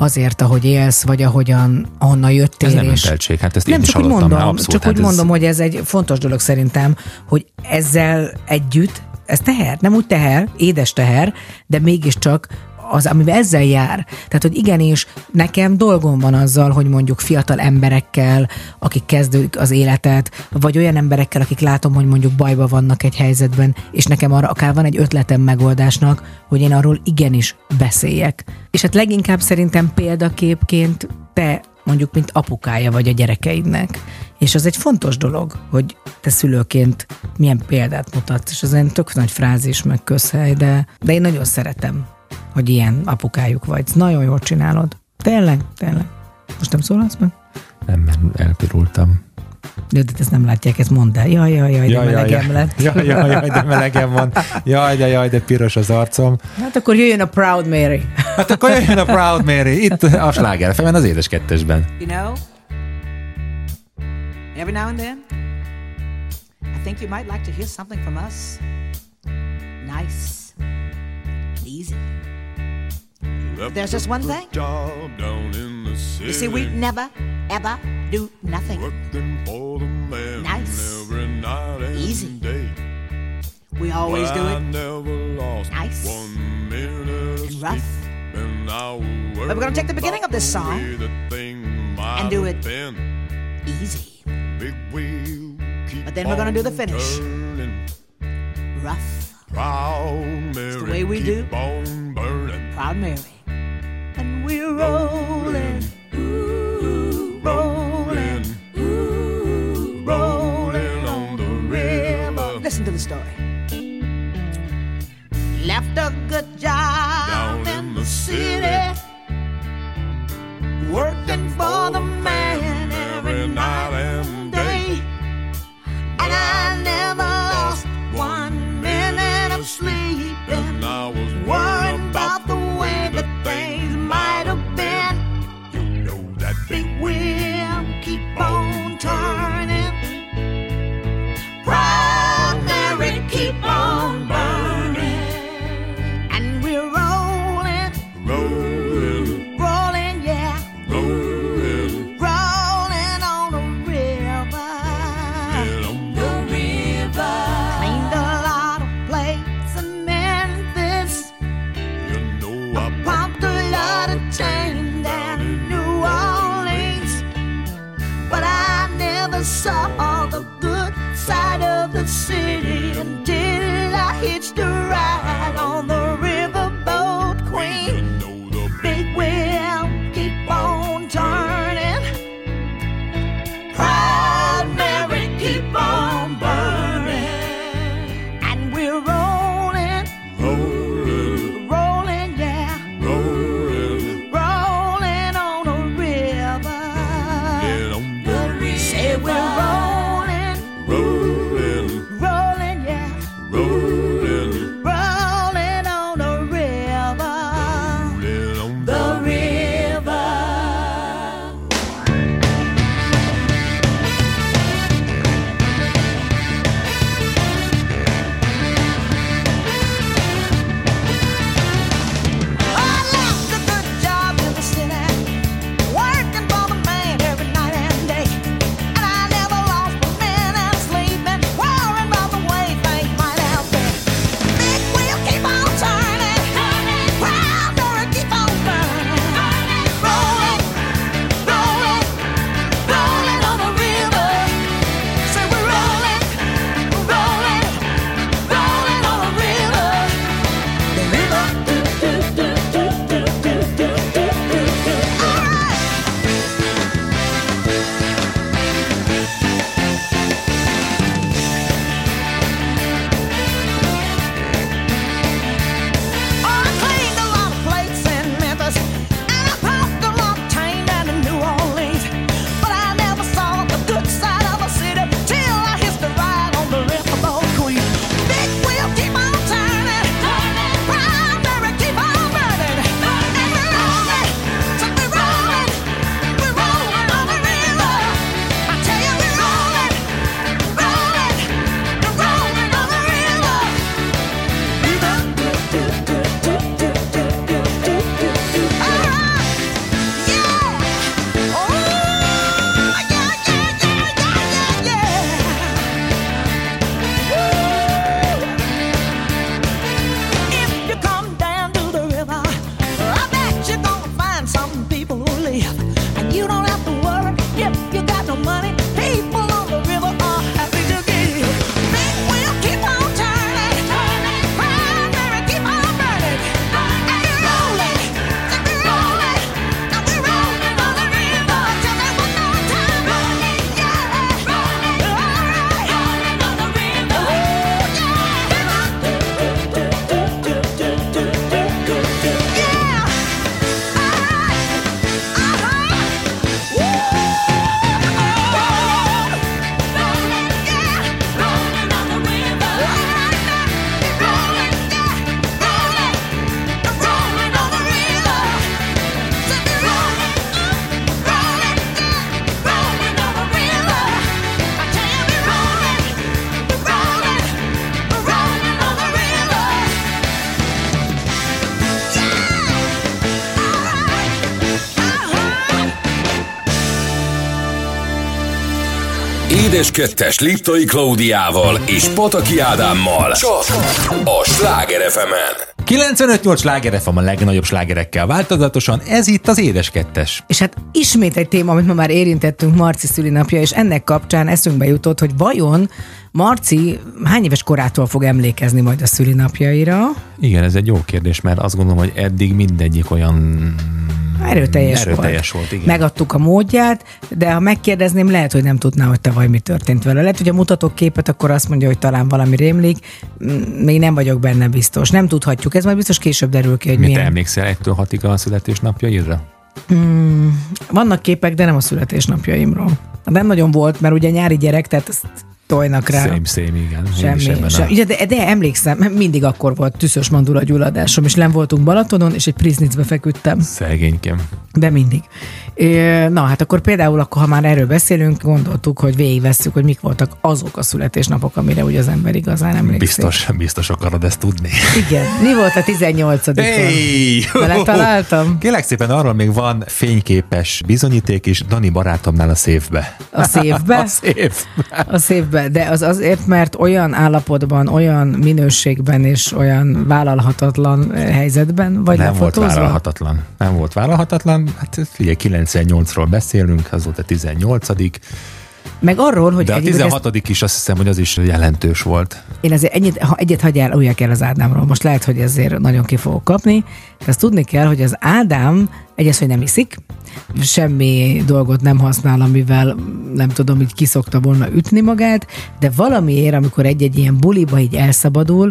azért, ahogy élsz, vagy ahogyan, ahonnan jöttél. Ez nem és... önteltség, hát ezt nem, én is csak úgy hallottam mondom, már abszolút. csak hát úgy ez- mondom, hogy ez egy fontos dolog szerintem, hogy ezzel együtt, ez teher, nem úgy teher, édes teher, de mégiscsak az, amivel ezzel jár. Tehát, hogy igenis, nekem dolgom van azzal, hogy mondjuk fiatal emberekkel, akik kezdődik az életet, vagy olyan emberekkel, akik látom, hogy mondjuk bajba vannak egy helyzetben, és nekem arra akár van egy ötletem megoldásnak, hogy én arról igenis beszéljek. És hát leginkább szerintem példaképként te mondjuk, mint apukája vagy a gyerekeidnek. És az egy fontos dolog, hogy te szülőként milyen példát mutatsz, és az egy tök nagy frázis, meg közhely, de, de én nagyon szeretem, hogy ilyen apukájuk vagy. Nagyon jól csinálod. Tényleg, tényleg. Most nem szólalsz meg? Nem, mert elpirultam. De, de ezt nem látják, ezt mondd el. Jaj, jaj, jaj, de jaj, melegem jaj. lett. Jaj, jaj, jaj, de melegem van. Jaj, de jaj, de piros az arcom. Hát akkor jöjjön a Proud Mary. Hát akkor jöjjön a Proud Mary. Itt a sláger femen az édes kettesben. You know, every now and then, I think you might like to hear something from us. Nice, and easy. There's just one thing. You see, we never, ever do nothing. nice. Easy. Day. We always do it. nice. and rough. And but we're going to take the beginning of this song and do it been. easy. But then we're going to do the finish. Rough. Proud Mary, way we keep do. on burning. proud Mary. And we're rolling, ooh, rolling, ooh, rolling on the river. Listen to the story. Left a good job Down in the city, working for the man every night and day. And I never sleeping. Édes Kettes Liptai Klaudiával és Pataki Ádámmal. Csak a Sláger fm 95-8 sláger FM a legnagyobb slágerekkel változatosan, ez itt az Édes Kettes. És hát ismét egy téma, amit ma már érintettünk, Marci szülinapja, és ennek kapcsán eszünkbe jutott, hogy vajon Marci hány éves korától fog emlékezni majd a szülinapjaira? Igen, ez egy jó kérdés, mert azt gondolom, hogy eddig mindegyik olyan Erőteljes, Erőteljes volt. volt, igen. Megadtuk a módját, de ha megkérdezném, lehet, hogy nem tudná, hogy tavaly mi történt vele. Lehet, hogy a mutatok képet, akkor azt mondja, hogy talán valami rémlik. Mm, Még nem vagyok benne biztos. Nem tudhatjuk. Ez majd biztos később derül ki, hogy Mit milyen. emlékszel egytől hatig a születésnapjaidra? Vannak képek, de nem a születésnapjaimról. Nem nagyon volt, mert ugye nyári gyerek, tehát ezt tojnak rá. Szém, szém, igen. Semmi, a- semmi. Ugye, de, de, emlékszem, mindig akkor volt tüszös mandula gyulladásom, és nem voltunk Balatonon, és egy priznicbe feküdtem. Szegénykem. De mindig. Na, hát akkor például, akkor, ha már erről beszélünk, gondoltuk, hogy végigvesszük, hogy mik voltak azok a születésnapok, amire ugye az ember igazán emlékszik. Biztos, biztos akarod ezt tudni. Igen. Mi volt a 18 Hey! Beletaláltam? Kérlek szépen, arról még van fényképes bizonyíték is Dani barátomnál a széfbe. A széfbe? A széfbe. A széfbe, de az azért, mert olyan állapotban, olyan minőségben és olyan vállalhatatlan eh, helyzetben vagy Nem volt vállalhatatlan. Nem volt vállalhatatlan. Hát figyelj, 98-ról beszélünk, az volt a 18 Meg arról, hogy de a egyébként ezt- 16 is azt hiszem, hogy az is jelentős volt. Én azért ennyit, ha egyet hagyjál, újjak el az Ádámról. Most lehet, hogy ezért nagyon ki fogok kapni. De azt tudni kell, hogy az Ádám egyes, hogy nem iszik, semmi dolgot nem használ, amivel nem tudom, így kiszokta volna ütni magát, de valamiért, amikor egy-egy ilyen buliba így elszabadul,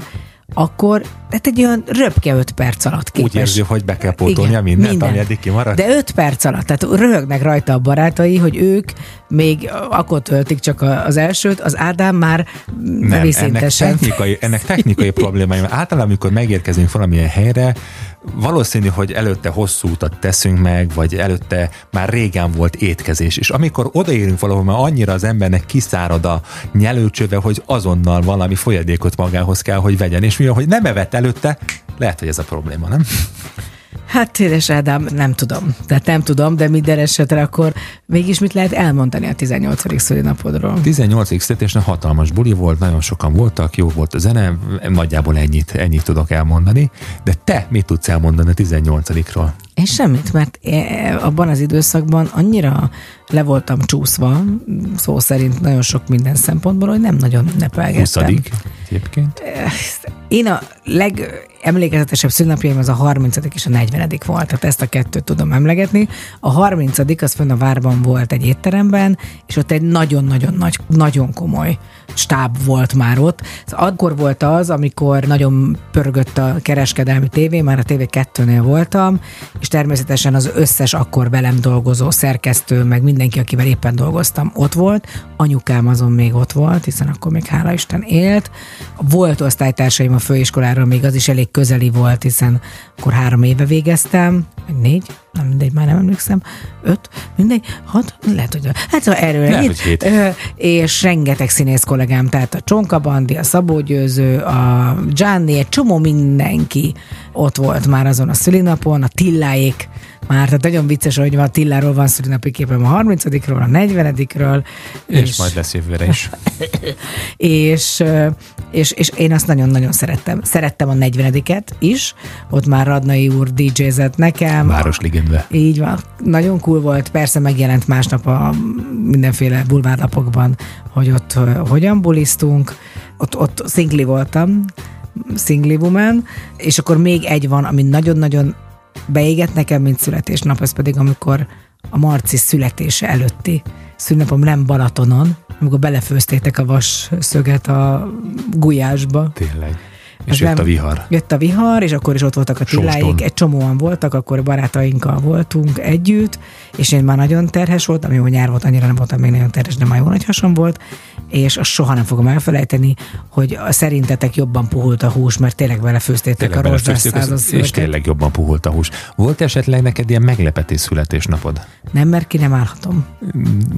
akkor hát egy olyan röpke öt perc alatt képes. Úgy érzi, hogy be kell pótolnia mindent, ami eddig kimaradt. De öt perc alatt, tehát röhögnek rajta a barátai, hogy ők még akkor töltik csak az elsőt, az Ádám már Nem, ennek vízszintesen. technikai, ennek technikai problémája. Általában, amikor megérkezünk valamilyen helyre, valószínű, hogy előtte hosszú utat teszünk meg, vagy előtte már régen volt étkezés. És amikor odaérünk valahol, már annyira az embernek kiszárad a nyelőcsöve, hogy azonnal valami folyadékot magához kell, hogy vegyen. És mivel, hogy nem evett előtte, lehet, hogy ez a probléma, nem? Hát, édes Ádám, nem tudom. Tehát nem tudom, de minden esetre akkor mégis mit lehet elmondani a 18. szülinapodról? 18. születésnek hatalmas buli volt, nagyon sokan voltak, jó volt a zene, nagyjából ennyit, ennyit tudok elmondani. De te mit tudsz elmondani a 18-ról? Én semmit, mert eh, abban az időszakban annyira le voltam csúszva, szó szerint nagyon sok minden szempontból, hogy nem nagyon 20. ünnepelgettem. egyébként. Én a legemlékezetesebb szülinapjaim az a 30. és a 40. volt, tehát ezt a kettőt tudom emlegetni. A 30. az fönn a várban volt egy étteremben, és ott egy nagyon-nagyon nagy, nagyon komoly stáb volt már ott. Szóval Akkor volt az, amikor nagyon pörgött a kereskedelmi tévé, már a TV2-nél voltam, és természetesen az összes akkor velem dolgozó szerkesztő, meg mindenki, akivel éppen dolgoztam, ott volt. Anyukám azon még ott volt, hiszen akkor még hála Isten élt. Volt osztálytársaim a főiskoláról, még az is elég közeli volt, hiszen akkor három éve végeztem, vagy négy, nem mindegy, már nem emlékszem, öt, mindegy, hat, lehet, hogy hát szóval erről Lehet, hogy hét. Ö, és rengeteg színész kollégám, tehát a Csonka Bandi, a Szabó Győző, a Gianni, egy csomó mindenki ott volt már azon a szülinapon, a Tilláék, már, tehát nagyon vicces, hogy van a Tilláról van szülinapi képem a 30-ról, a 40-ről. És, és majd lesz jövőre is. és, és, és én azt nagyon-nagyon szerettem. Szerettem a 40 is, ott már Radnai úr DJ-zett nekem. Városligetbe. Így van. Nagyon cool volt. Persze megjelent másnap a mindenféle bulvárlapokban, hogy ott hogyan bulisztunk. Ott, ott szingli voltam, szingli woman, és akkor még egy van, ami nagyon-nagyon beégett nekem, mint születésnap, ez pedig amikor a Marci születése előtti szünnapom nem Balatonon, amikor belefőztétek a vas szöget a gulyásba. Tényleg. És jött a vihar. Jött a vihar, és akkor is ott voltak a tilláik, egy csomóan voltak, akkor barátainkkal voltunk együtt, és én már nagyon terhes voltam, jó nyár volt, annyira nem voltam még nagyon terhes, de már jó nagy hasam volt, és azt soha nem fogom elfelejteni, hogy szerintetek jobban puhult a hús, mert tényleg belefőztétek a rozsdás és tényleg jobban puhult a hús. Volt esetleg neked ilyen meglepetés születésnapod? Nem, mert ki nem állhatom.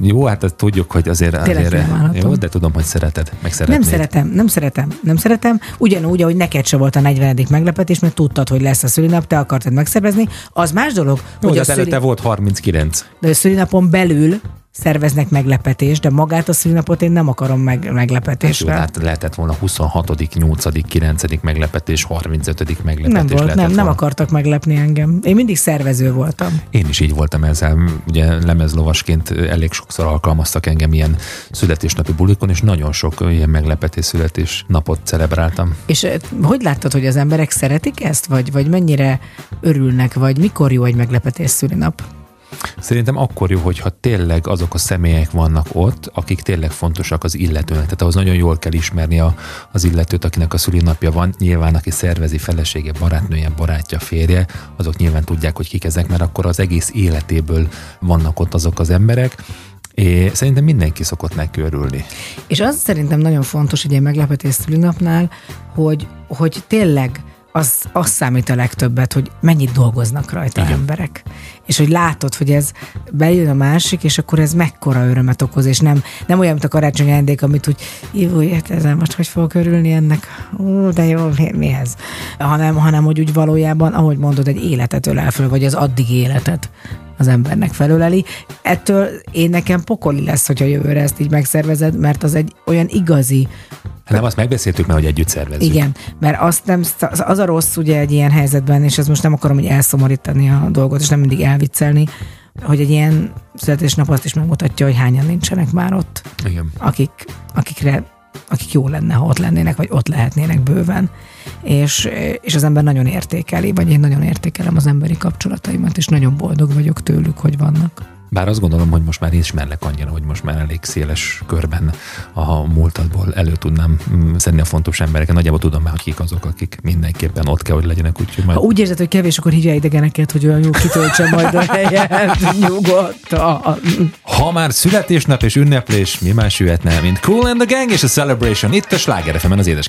Jó, hát tudjuk, hogy azért, Tényleg azért nem állhatom. jó, de tudom, hogy szereted, meg szeretnéd. Nem szeretem, nem szeretem, nem szeretem. Ugyanúgy, ahogy neked se volt a 40. meglepetés, mert tudtad, hogy lesz a szülinap, te akartad megszervezni. Az más dolog, Jó, hogy de a, az előtte szüli... volt 39. de a szülinapon belül szerveznek meglepetést, de magát a szülinapot én nem akarom meg, Jó, meglepetésre. hát lehetett volna 26., 8., 9. meglepetés, 35. meglepetés nem volt, nem, nem akartak meglepni engem. Én mindig szervező voltam. Én is így voltam ezzel. Ugye lemezlovasként elég sokszor alkalmaztak engem ilyen születésnapi bulikon, és nagyon sok ilyen meglepetés születés napot celebráltam. És hogy láttad, hogy az emberek szeretik ezt, vagy, vagy mennyire örülnek, vagy mikor jó egy meglepetés szülinap? Szerintem akkor jó, hogyha tényleg azok a személyek vannak ott, akik tényleg fontosak az illetőnek. Tehát ahhoz nagyon jól kell ismerni a, az illetőt, akinek a szülinapja van. Nyilván, aki szervezi felesége, barátnője, barátja, férje, azok nyilván tudják, hogy kik ezek, mert akkor az egész életéből vannak ott azok az emberek. És szerintem mindenki szokott neki örülni. És az szerintem nagyon fontos egy meglepetés szülinapnál, hogy, hogy tényleg az, az számít a legtöbbet, hogy mennyit dolgoznak rajta Igen. emberek. És hogy látod, hogy ez bejön a másik, és akkor ez mekkora örömet okoz, és nem, nem olyan, mint a karácsonyi ajándék, amit úgy, jó, hát ezzel most hogy fogok örülni ennek? Ó, de jó, mi, mihez? Hanem, hanem, hogy úgy valójában, ahogy mondod, egy életet ölel föl, vagy az addig életet az embernek felöleli. Ettől én nekem pokoli lesz, hogyha jövőre ezt így megszervezed, mert az egy olyan igazi Hát nem azt megbeszéltük már, hogy együtt szervezzük. igen, mert azt nem, az a rossz ugye egy ilyen helyzetben, és ez most nem akarom hogy elszomorítani a dolgot, és nem mindig elviccelni, hogy egy ilyen születésnap azt is megmutatja, hogy hányan nincsenek már ott, Igen. akik, akikre akik jó lenne, ha ott lennének, vagy ott lehetnének bőven. És, és az ember nagyon értékeli, vagy én nagyon értékelem az emberi kapcsolataimat, és nagyon boldog vagyok tőlük, hogy vannak. Bár azt gondolom, hogy most már ismerlek annyira, hogy most már elég széles körben a múltadból elő tudnám mm, szedni a fontos embereket. Nagyjából tudom már, hogy kik azok, akik mindenképpen ott kell, hogy legyenek, úgyhogy majd Ha úgy érzed, hogy kevés, akkor hívja idegeneket, hogy olyan jó kitöltse majd a helyet nyugodtan. Ha már születésnap és ünneplés, mi más jöhetne, mint Cool and the Gang és a Celebration itt a Sláger az édes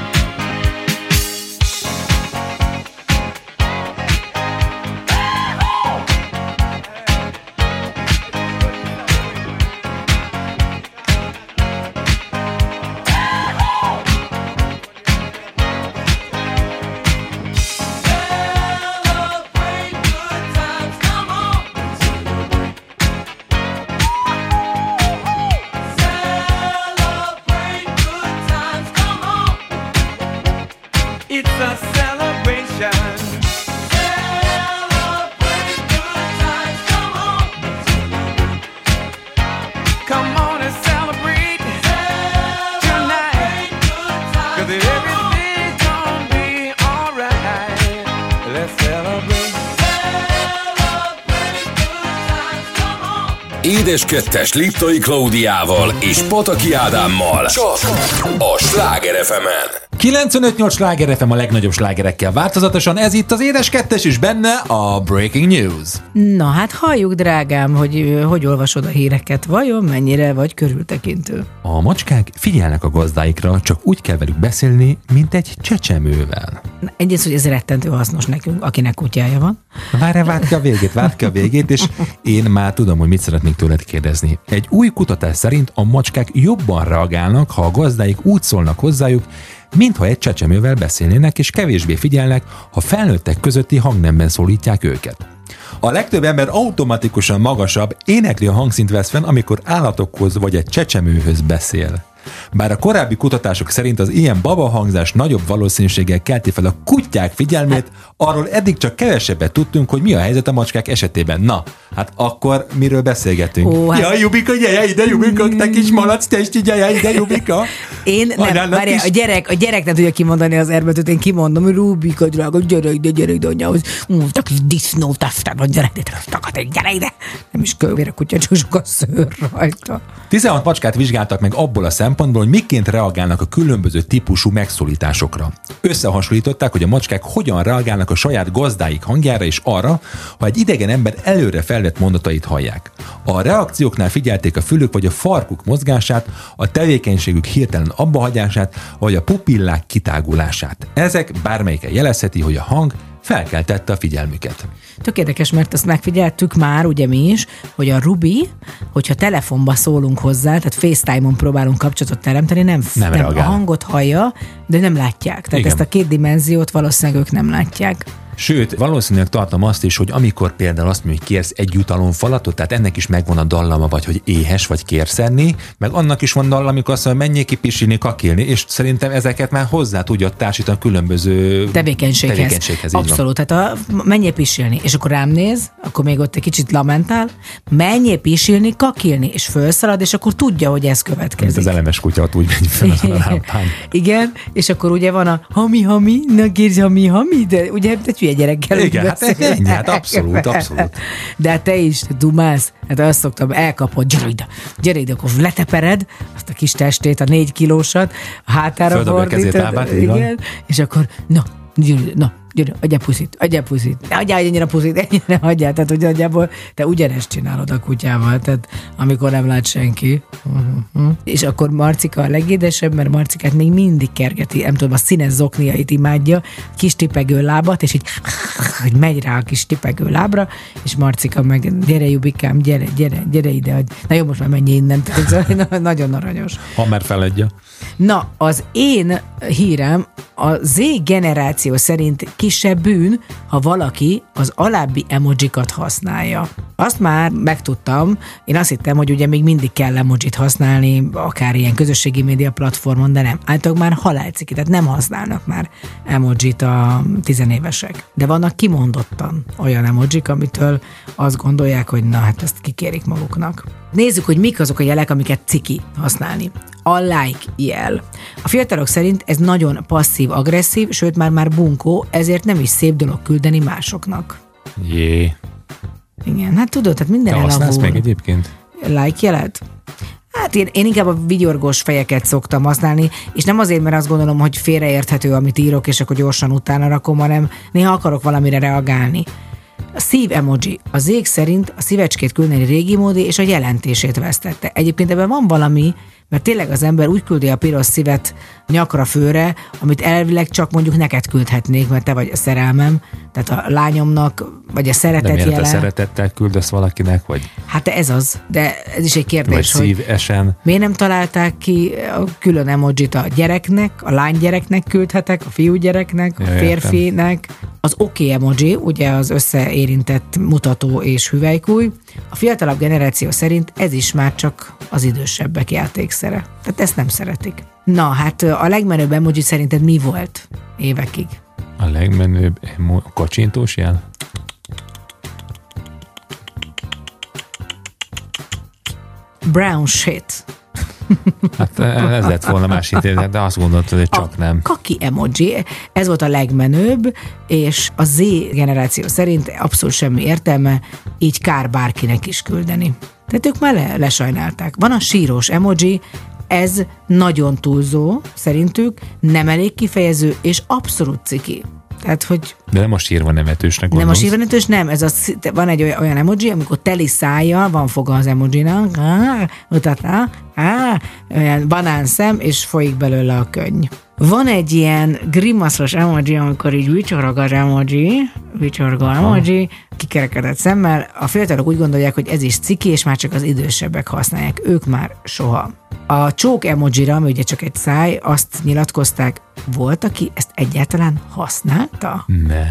1-es, 2-es Liptai Klaudiával és Pataki Ádámmal. Csak a Sláger fm -en. 95-8 sláger FM a legnagyobb slágerekkel változatosan, ez itt az édes kettes is benne a Breaking News. Na hát halljuk, drágám, hogy hogy olvasod a híreket. Vajon mennyire vagy körültekintő? A macskák figyelnek a gazdáikra, csak úgy kell velük beszélni, mint egy csecsemővel. Na, Egyrészt, hogy ez rettentő hasznos nekünk, akinek kutyája van. Várj, várd ki a végét, várd ki a végét, és én már tudom, hogy mit szeretnék tőled kérdezni. Egy új kutatás szerint a macskák jobban reagálnak, ha a gazdáik úgy szólnak hozzájuk, mintha egy csecsemővel beszélnének, és kevésbé figyelnek, ha felnőttek közötti hangnemben szólítják őket. A legtöbb ember automatikusan magasabb, énekli a hangszint vesz fenn, amikor állatokhoz vagy egy csecsemőhöz beszél. Bár a korábbi kutatások szerint az ilyen baba hangzás nagyobb valószínűséggel kelti fel a kutyák figyelmét, arról eddig csak kevesebbet tudtunk, hogy mi a helyzet a macskák esetében. Na, hát akkor miről beszélgetünk? Ó, hát- Ja, Jubika, gyere ide, Jubika, te kis malac testi, gyere ide, Jubika. Én nem, Anyának várjál, is. a gyerek, a gyerek nem tudja kimondani az erbetűt, én kimondom, hogy Rubika, drága, gyere ide, gyere ide anyához. Csak is disznó testán van, gyere ide, takaték, gyere ide. Nem is kövér a kutya, csak sok a szőr rajta. 16 macskát vizsgáltak meg abból a szempontból, hogy miként reagálnak a különböző típusú megszólításokra. Összehasonlították, hogy a macskák hogyan reagálnak a saját gazdáik hangjára és arra, ha egy idegen ember előre felvett mondatait hallják. A reakcióknál figyelték a fülük vagy a farkuk mozgását, a tevékenységük hirtelen abbahagyását, vagy a pupillák kitágulását. Ezek bármelyike jelezheti, hogy a hang felkeltette a figyelmüket. Tök érdekes, mert azt megfigyeltük már, ugye mi is, hogy a Ruby, hogyha telefonba szólunk hozzá, tehát FaceTime-on próbálunk kapcsolatot teremteni, nem, Nem nem a hangot hallja, de nem látják. Tehát Igen. ezt a két dimenziót valószínűleg ők nem látják. Sőt, valószínűleg tartom azt is, hogy amikor például azt mondja, hogy kérsz egy jutalomfalatot, tehát ennek is megvan a dallama, vagy hogy éhes, vagy kérsz enni, meg annak is van dallama, amikor azt mondja, menjél ki pisilni, kakilni, és szerintem ezeket már hozzá tudja társítani különböző tevékenységhez. tevékenységhez. Abszolút. Tehát a, menjél pisilni, és akkor rám néz, akkor még ott egy kicsit lamentál, menjél pisilni, kakilni, és felszalad, és akkor tudja, hogy ez Mint következik. az elemes kutya, úgy megy fel a lámpán. Igen, és akkor ugye van a hami, hami, na kérj, hami, hami, de ugye egy hülye gyerekkel Igen, hát ennyi, hát abszolút, abszolút. De hát te is, dumálsz, hát azt szoktam, elkapod, gyere ide, gyere ide, akkor letepered azt a kis testét, a négy kilósat, a hátára Földobja fordítod, igen, és akkor, na, na, gyere, adjál puszit, adjál puszit, ne adjál ennyire puszit, ennyire adjál, tehát hogy nagyjából te ugyanezt csinálod a kutyával, tehát amikor nem lát senki. Uh-huh. És akkor Marcika a legédesebb, mert Marcikát még mindig kergeti, nem tudom, a színes zokniait imádja, kis tipegő lábat, és így hogy megy rá a kis tipegő lábra, és Marcika meg, gyere Jubikám, gyere, gyere, gyere ide, hogy- na jó, most már menj innen, nagyon aranyos. Ha már feladja. Na, az én hírem a Z generáció szerint legkisebb bűn, ha valaki az alábbi emojikat használja. Azt már megtudtam, én azt hittem, hogy ugye még mindig kell emojit használni, akár ilyen közösségi média platformon, de nem. Általában már halálciki, tehát nem használnak már emojit a tizenévesek. De vannak kimondottan olyan emojik, amitől azt gondolják, hogy na hát ezt kikérik maguknak. Nézzük, hogy mik azok a jelek, amiket ciki használni. A like jel. A fiatalok szerint ez nagyon passzív-agresszív, sőt már már bunkó, ezért nem is szép dolog küldeni másoknak. Jé. Igen, hát tudod, tehát minden Te használsz még egyébként? Like jelet? Hát én, én inkább a vigyorgós fejeket szoktam használni, és nem azért, mert azt gondolom, hogy félreérthető, amit írok, és akkor gyorsan utána rakom, hanem néha akarok valamire reagálni. A szív emoji. A zég szerint a szívecskét küldeni régi módi, és a jelentését vesztette. Egyébként ebben van valami, mert tényleg az ember úgy küldi a piros szívet nyakra főre, amit elvileg csak mondjuk neked küldhetnék, mert te vagy a szerelmem, tehát a lányomnak, vagy a De szeretet a jele. szeretettel küldesz valakinek, vagy, Hát ez az, de ez is egy vagy kérdés, hogy szív esen? miért nem találták ki a külön emojit a gyereknek, a lánygyereknek küldhetek, a fiúgyereknek, a férfinek. Az oké okay emoji, ugye az összeérintett mutató és hüvelykúj. A fiatalabb generáció szerint ez is már csak az idősebbek játékszere. Tehát ezt nem szeretik. Na, hát a legmenőbb emoji szerinted mi volt évekig? A legmenőbb emo- kacsintós jel? Brown shit. Hát ez lett volna más intézet, de azt gondoltad, hogy csak nem. Kaki emoji, ez volt a legmenőbb, és a Z generáció szerint abszolút semmi értelme, így kár bárkinek is küldeni. Tehát ők már le, lesajnálták. Van a sírós emoji, ez nagyon túlzó, szerintük, nem elég kifejező, és abszolút ciki. Tehát, hogy De nem a sírva nevetősnek nem a gondolsz? sírvenetős, nem, ez a, van egy olyan, olyan emoji, amikor teli szája, van foga az emojinak, mutatná, olyan banánszem, és folyik belőle a könny. Van egy ilyen grimaszos emoji, amikor így vicsorog az emoji, vicsorgó emoji, kikerekedett szemmel. A fiatalok úgy gondolják, hogy ez is ciki, és már csak az idősebbek használják. Ők már soha. A csók emojira, ami ugye csak egy száj, azt nyilatkozták, volt, aki ezt egyáltalán használta? Ne.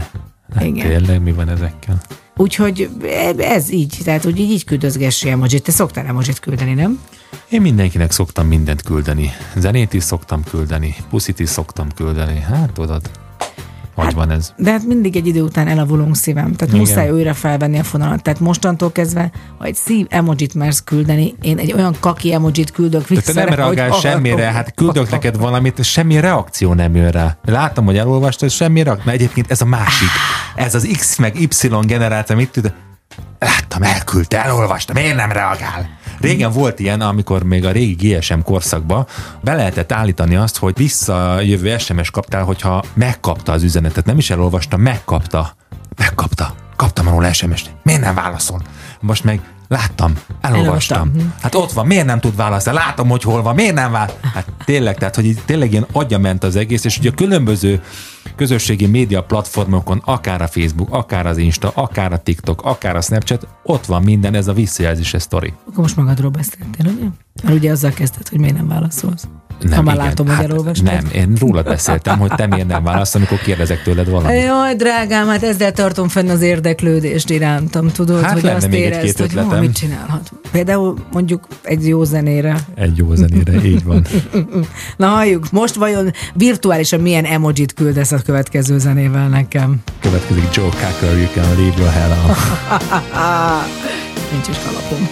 Hát Igen. tényleg mi van ezekkel? Úgyhogy ez így, tehát úgy így, küldözgessi emojit. Te szoktál emojit küldeni, nem? Én mindenkinek szoktam mindent küldeni. Zenét is szoktam küldeni, puszit is szoktam küldeni. Hát tudod, hogy van ez? De hát mindig egy idő után elavulunk szívem. Tehát Igen. muszáj újra felvenni a fonalat. Tehát mostantól kezdve, ha egy szív emojit mersz küldeni, én egy olyan kaki emojit küldök vissza. te nem reagálsz semmire, hát küldök neked valamit, semmi reakció nem jön rá. Látom, hogy elolvastad, és semmi reakció. Na egyébként ez a másik. Ez az X meg Y generáció, mit tud? Láttam, elküldte, elolvasta, miért nem reagál? Régen volt ilyen, amikor még a régi GSM korszakban be lehetett állítani azt, hogy visszajövő SMS kaptál, hogyha megkapta az üzenetet. Nem is elolvasta, megkapta. Megkapta. Kaptam róla SMS-t. Miért nem válaszol? Most meg láttam, elolvastam. Elolvastam. Hát ott van, miért nem tud válaszolni? Látom, hogy hol van, miért nem válaszol? Hát tényleg, tehát, hogy így tényleg ilyen agya ment az egész, és ugye a különböző közösségi média platformokon, akár a Facebook, akár az Insta, akár a TikTok, akár a Snapchat, ott van minden, ez a visszajelzéses sztori. Akkor most magadról beszéltél, ugye? Mert ugye azzal kezdted, hogy miért nem válaszolsz. Nem, ha már igen. látom, hogy Hát elolvastad. Nem, én rólad beszéltem, hogy te miért nem válasz, amikor kérdezek tőled valamit. Jaj, drágám, hát ezzel tartom fenn az érdeklődést irántam, tudod, Hát hogy azt még egy-két érezd, hogy ötletem. mit csinálhat. Például mondjuk egy jó zenére. Egy jó zenére, így van. Na halljuk, most vajon virtuálisan milyen emojit küldesz a következő zenével nekem? Következik Joe Cocker, You Can Leave Your Head On. Nincs is kalapom.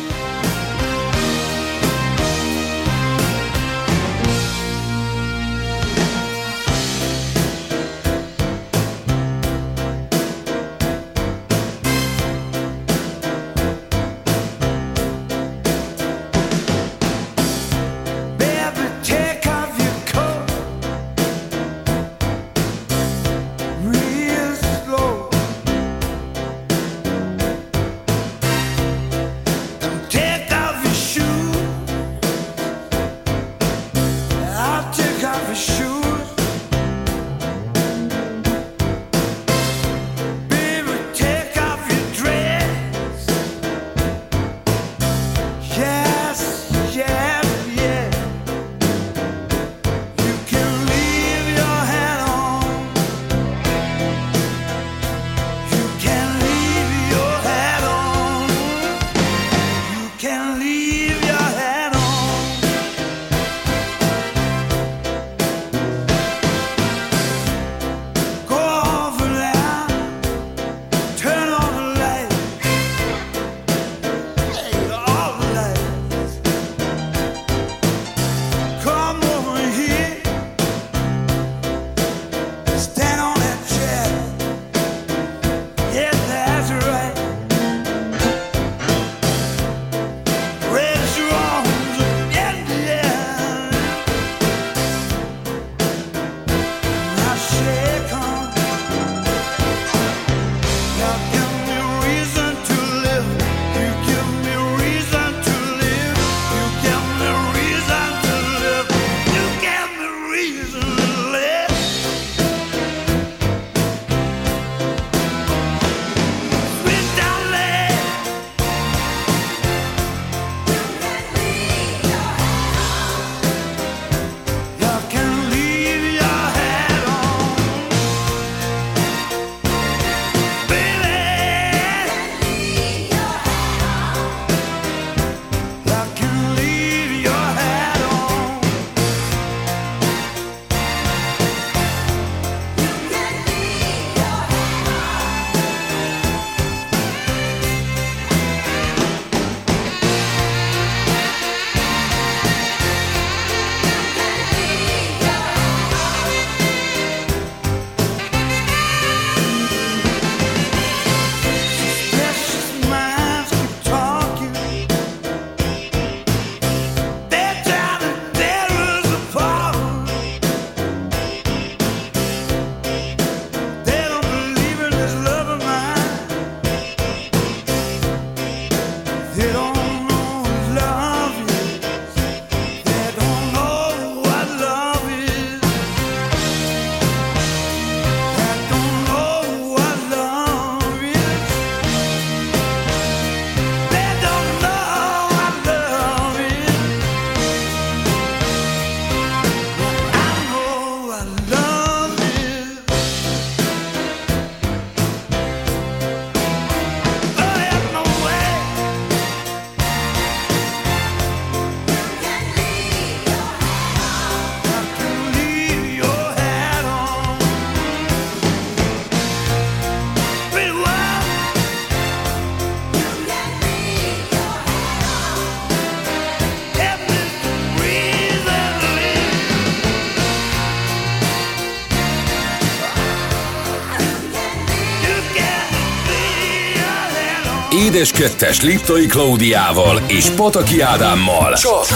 1-es, 2-es Klaudiával és Pataki Ádámmal. Csak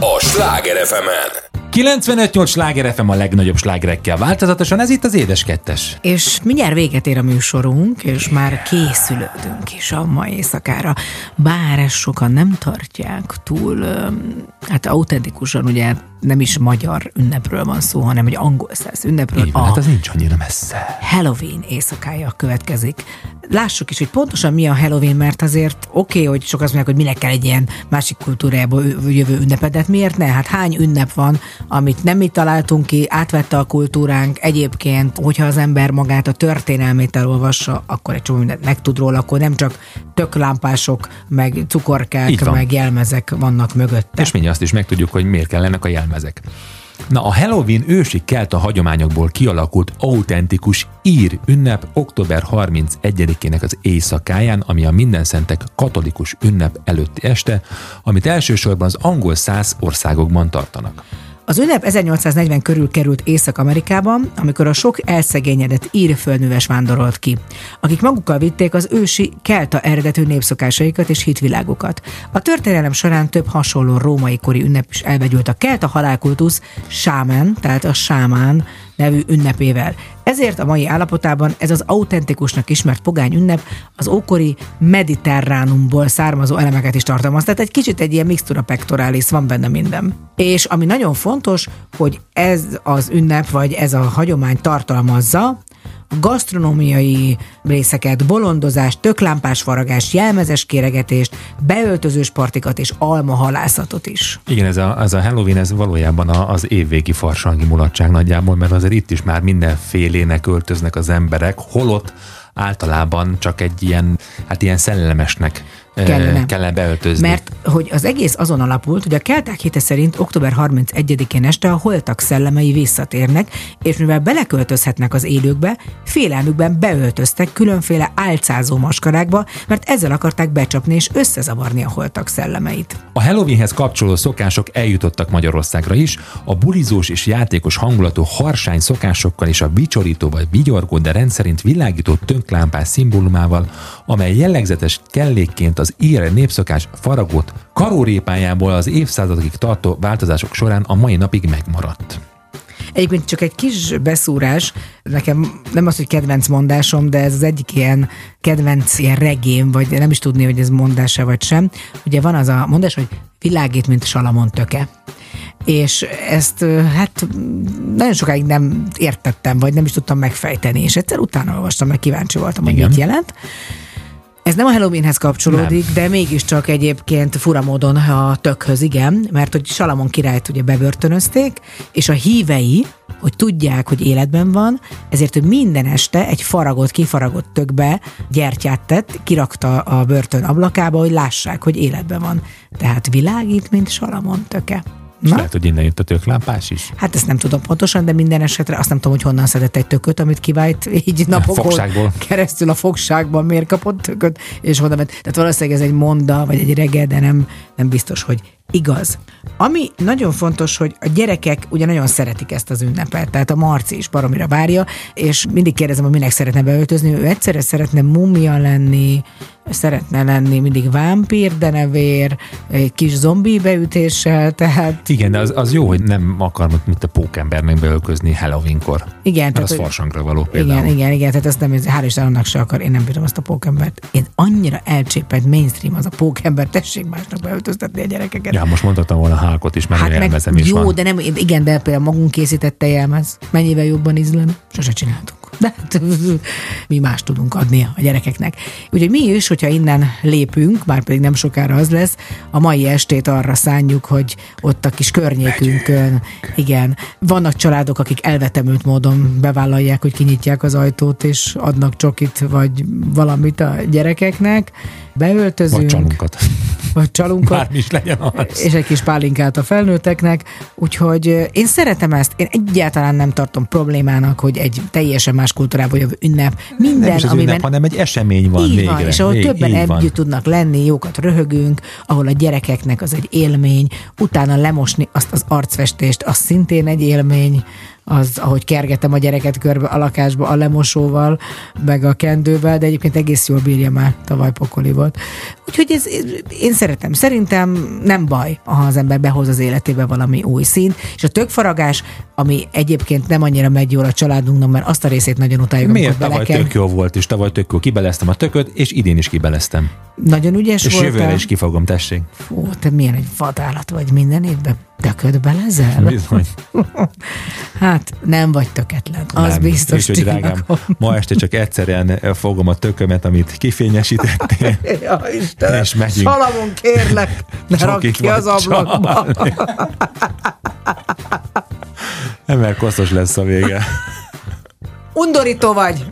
a Sláger fm 95-8 sláger FM a legnagyobb slágerekkel változatosan, ez itt az Édes Kettes. És mindjárt véget ér a műsorunk, és már készülődünk is a mai éjszakára. Bár ezt sokan nem tartják túl, hát autentikusan ugye nem is magyar ünnepről van szó, hanem egy angol száz ünnepről. Így van, hát az nincs annyira messze. Halloween éjszakája következik. Lássuk is, hogy pontosan mi a Halloween, mert azért oké, okay, hogy sok azt mondják, hogy minek kell egy ilyen másik kultúrából jövő ünnepet, de hát miért ne? Hát hány ünnep van, amit nem mi találtunk ki, átvette a kultúránk. Egyébként, hogyha az ember magát a történelmét elolvassa, akkor egy csomó mindent meg tud róla, akkor nem csak töklámpások, meg Így cukorkák, meg jelmezek vannak mögötte. És mindjárt azt is megtudjuk, hogy miért kellenek a jelmezek. Na, a Halloween ősi kelta hagyományokból kialakult autentikus ír ünnep október 31-ének az éjszakáján, ami a Mindenszentek katolikus ünnep előtti este, amit elsősorban az angol száz országokban tartanak. Az ünnep 1840 körül került Észak-Amerikában, amikor a sok elszegényedett ír földműves vándorolt ki, akik magukkal vitték az ősi kelta eredetű népszokásaikat és hitvilágukat. A történelem során több hasonló római kori ünnep is elvegyült a kelta halálkultusz sámen, tehát a sámán nevű ünnepével. Ezért a mai állapotában ez az autentikusnak ismert pogány ünnep az ókori mediterránumból származó elemeket is tartalmaz. Tehát egy kicsit egy ilyen mixtura pectoralis, van benne minden. És ami nagyon fontos, hogy ez az ünnep, vagy ez a hagyomány tartalmazza gasztronómiai részeket, bolondozást, töklámpás faragás, jelmezes kéregetést, beöltözős partikat és almahalászatot is. Igen, ez a, ez a Halloween, ez valójában a, az évvégi farsangi mulatság nagyjából, mert azért itt is már mindenfélének öltöznek az emberek, holott általában csak egy ilyen, hát ilyen szellemesnek Kellene. kellene beöltözni. Mert hogy az egész azon alapult, hogy a kelták hite szerint október 31-én este a holtak szellemei visszatérnek, és mivel beleköltözhetnek az élőkbe, félelmükben beöltöztek különféle álcázó maskarákba, mert ezzel akarták becsapni és összezavarni a holtak szellemeit. A Halloweenhez kapcsoló szokások eljutottak Magyarországra is, a bulizós és játékos hangulatú harsány szokásokkal és a bicsorító vagy vigyorgó, de rendszerint világító tönklámpás szimbólumával, amely jellegzetes kellékként az ír népszokás faragott karórépájából az évszázadokig tartó változások során a mai napig megmaradt. Egyébként csak egy kis beszúrás, nekem nem az, hogy kedvenc mondásom, de ez az egyik ilyen kedvenc ilyen regém, vagy nem is tudni, hogy ez mondása vagy sem. Ugye van az a mondás, hogy világít, mint Salamon töke. És ezt hát nagyon sokáig nem értettem, vagy nem is tudtam megfejteni, és egyszer utána olvastam, meg kíváncsi voltam, hogy Igen. mit jelent. Ez nem a Halloweenhez kapcsolódik, nem. de mégiscsak egyébként fura módon a tökhöz, igen, mert hogy Salamon királyt ugye bebörtönözték, és a hívei, hogy tudják, hogy életben van, ezért ő minden este egy faragott, kifaragott tökbe gyertyát tett, kirakta a börtön ablakába, hogy lássák, hogy életben van. Tehát világít, mint Salamon töke. Na? lehet, hogy innen jött a töklámpás is. Hát ezt nem tudom pontosan, de minden esetre azt nem tudom, hogy honnan szedett egy tököt, amit kivált így napokon keresztül a fogságban, miért kapott tököt, és honnan ment. Tehát valószínűleg ez egy monda, vagy egy rege, de nem, nem biztos, hogy igaz. Ami nagyon fontos, hogy a gyerekek ugye nagyon szeretik ezt az ünnepet, tehát a Marci is baromira várja, és mindig kérdezem, hogy minek szeretne beöltözni, ő egyszerre szeretne mumia lenni, szeretne lenni mindig vámpír denevér, egy kis zombi beütéssel, tehát Igen, de az, az jó, hogy nem akarnak, mint a pókembernek beölközni Halloweenkor. Igen, Mert tehát, az hogy- farsangra való például. Igen, igen, igen, tehát ezt nem, ez- hál' Isten annak se akar, én nem bírom azt a pókembert. Én annyira elcsépelt mainstream az a pókember, tessék másnak beöltöztetni a gyerekeket. Ja, most mondhatom volna Hálkot is, mert hát jelmezem is jó, van. de nem, igen, de például magunk készítette jelmez. Mennyivel jobban ízlene? Sose csináltuk. De hát, mi más tudunk adni a gyerekeknek. Úgyhogy mi is, hogyha innen lépünk, már pedig nem sokára az lesz, a mai estét arra szánjuk, hogy ott a kis környékünkön, igen, vannak családok, akik elvetemült módon bevállalják, hogy kinyitják az ajtót, és adnak csokit, vagy valamit a gyerekeknek, beöltözünk, Vagy csalunkat. vagy csalunkat, Bármi is legyen az. és egy kis pálinkát a felnőtteknek, úgyhogy én szeretem ezt, én egyáltalán nem tartom problémának, hogy egy teljesen más kultúrából jövő ünnep, minden, nem is az amiben ünnep, hanem egy esemény van így végre. van, és ahol Vég- többen együtt van. tudnak lenni, jókat röhögünk, ahol a gyerekeknek az egy élmény, utána lemosni azt az arcfestést, az szintén egy élmény, az, ahogy kergetem a gyereket körbe a lakásba a lemosóval, meg a kendővel, de egyébként egész jól bírja már, tavaly pokoli volt. Úgyhogy ez, én szeretem. Szerintem nem baj, ha az ember behoz az életébe valami új színt, és a tökfaragás, ami egyébként nem annyira megy jól a családunknak, mert azt a részét nagyon utáljuk, Miért tavaly bele kell. tök jó volt, és tavaly tök jó. Kibeleztem a tököt, és idén is kibeleztem. Nagyon ügyes És voltál. jövőre is kifogom, tessék. Fú, te milyen egy vadállat vagy minden évben. Tököd belezel? Bizony. Hát nem vagy töketlen. Az Nem. biztos. És drágám, ma este csak egyszerűen fogom a tökömet, amit kifényesítettél. Ja, Istenem. És megyünk. Salamon, kérlek, ne itt ki az ablakba. Nem, mert koszos lesz a vége. Undorító vagy.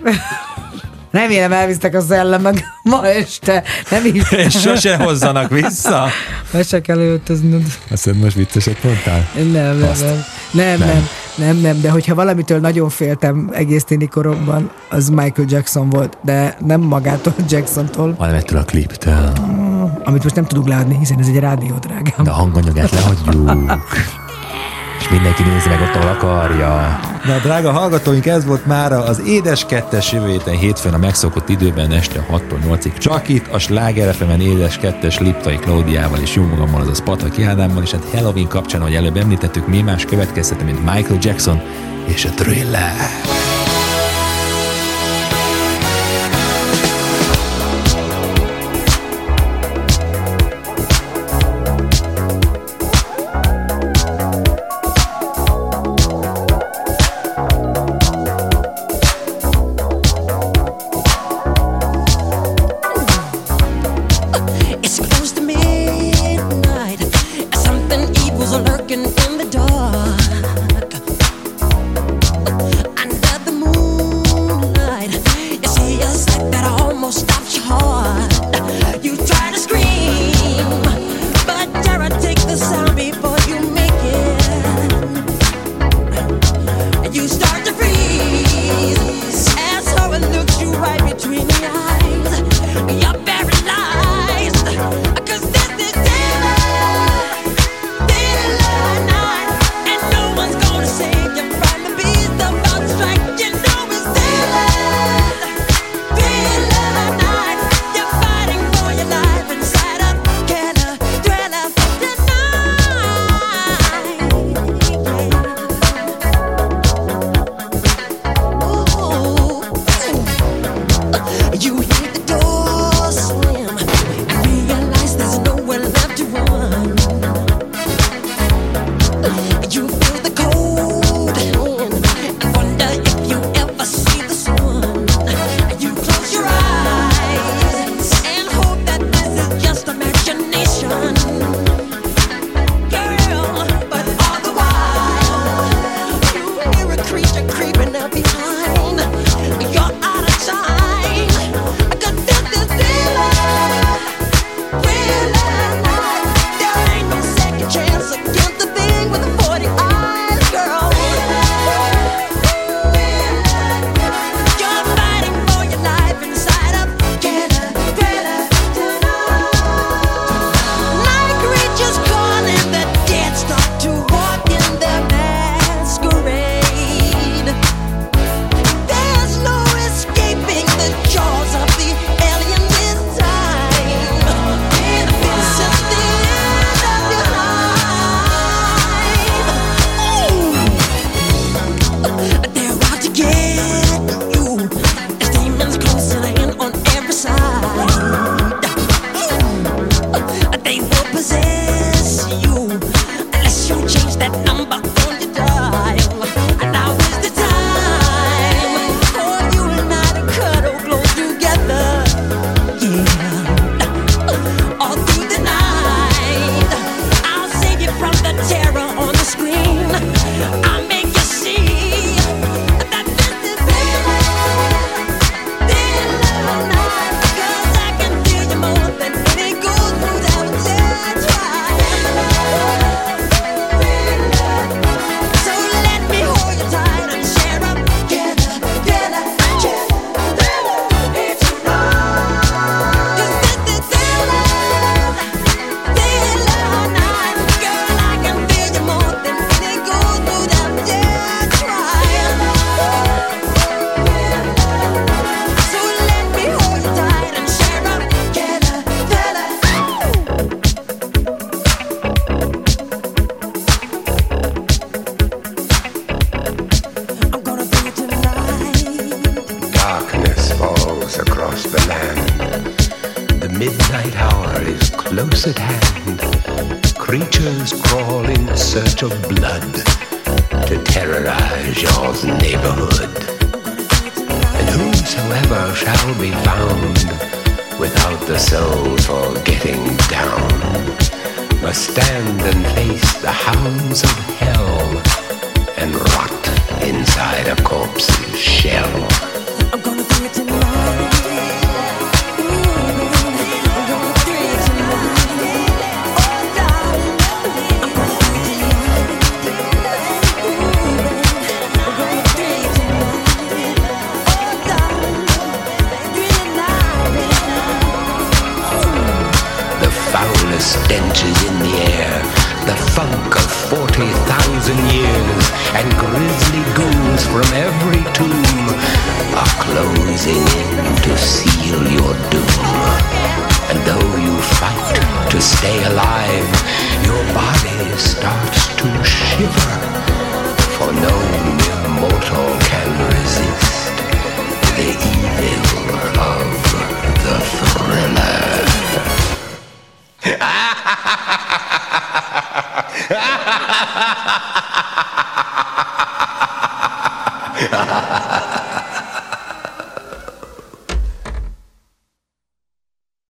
Remélem elvisztek a szellemek ma este. Nem is. És sose hozzanak vissza. Be se kell öltöznöd. Azt hiszem, most vicceset mondtál? Nem, nem, Azt. nem, nem, nem, nem, nem, de hogyha valamitől nagyon féltem egész téni koromban, az Michael Jackson volt, de nem magától Jacksontól, Hanem ettől a kliptől. amit most nem tudunk leadni, hiszen ez egy rádió, drágám. De a hanganyagát lehagyjuk. És mindenki nézi meg ott, ahol akarja. Na, drága hallgatóink, ez volt már az Édes Kettes jövő héten hétfőn a megszokott időben este 6-tól 8-ig. Csak itt a Sláger FM-en Édes Kettes Liptai Klaudiával és jó magammal, azaz Pataki Ádámmal, és hát Halloween kapcsán, ahogy előbb említettük, mi más következtető, mint Michael Jackson és a Thriller.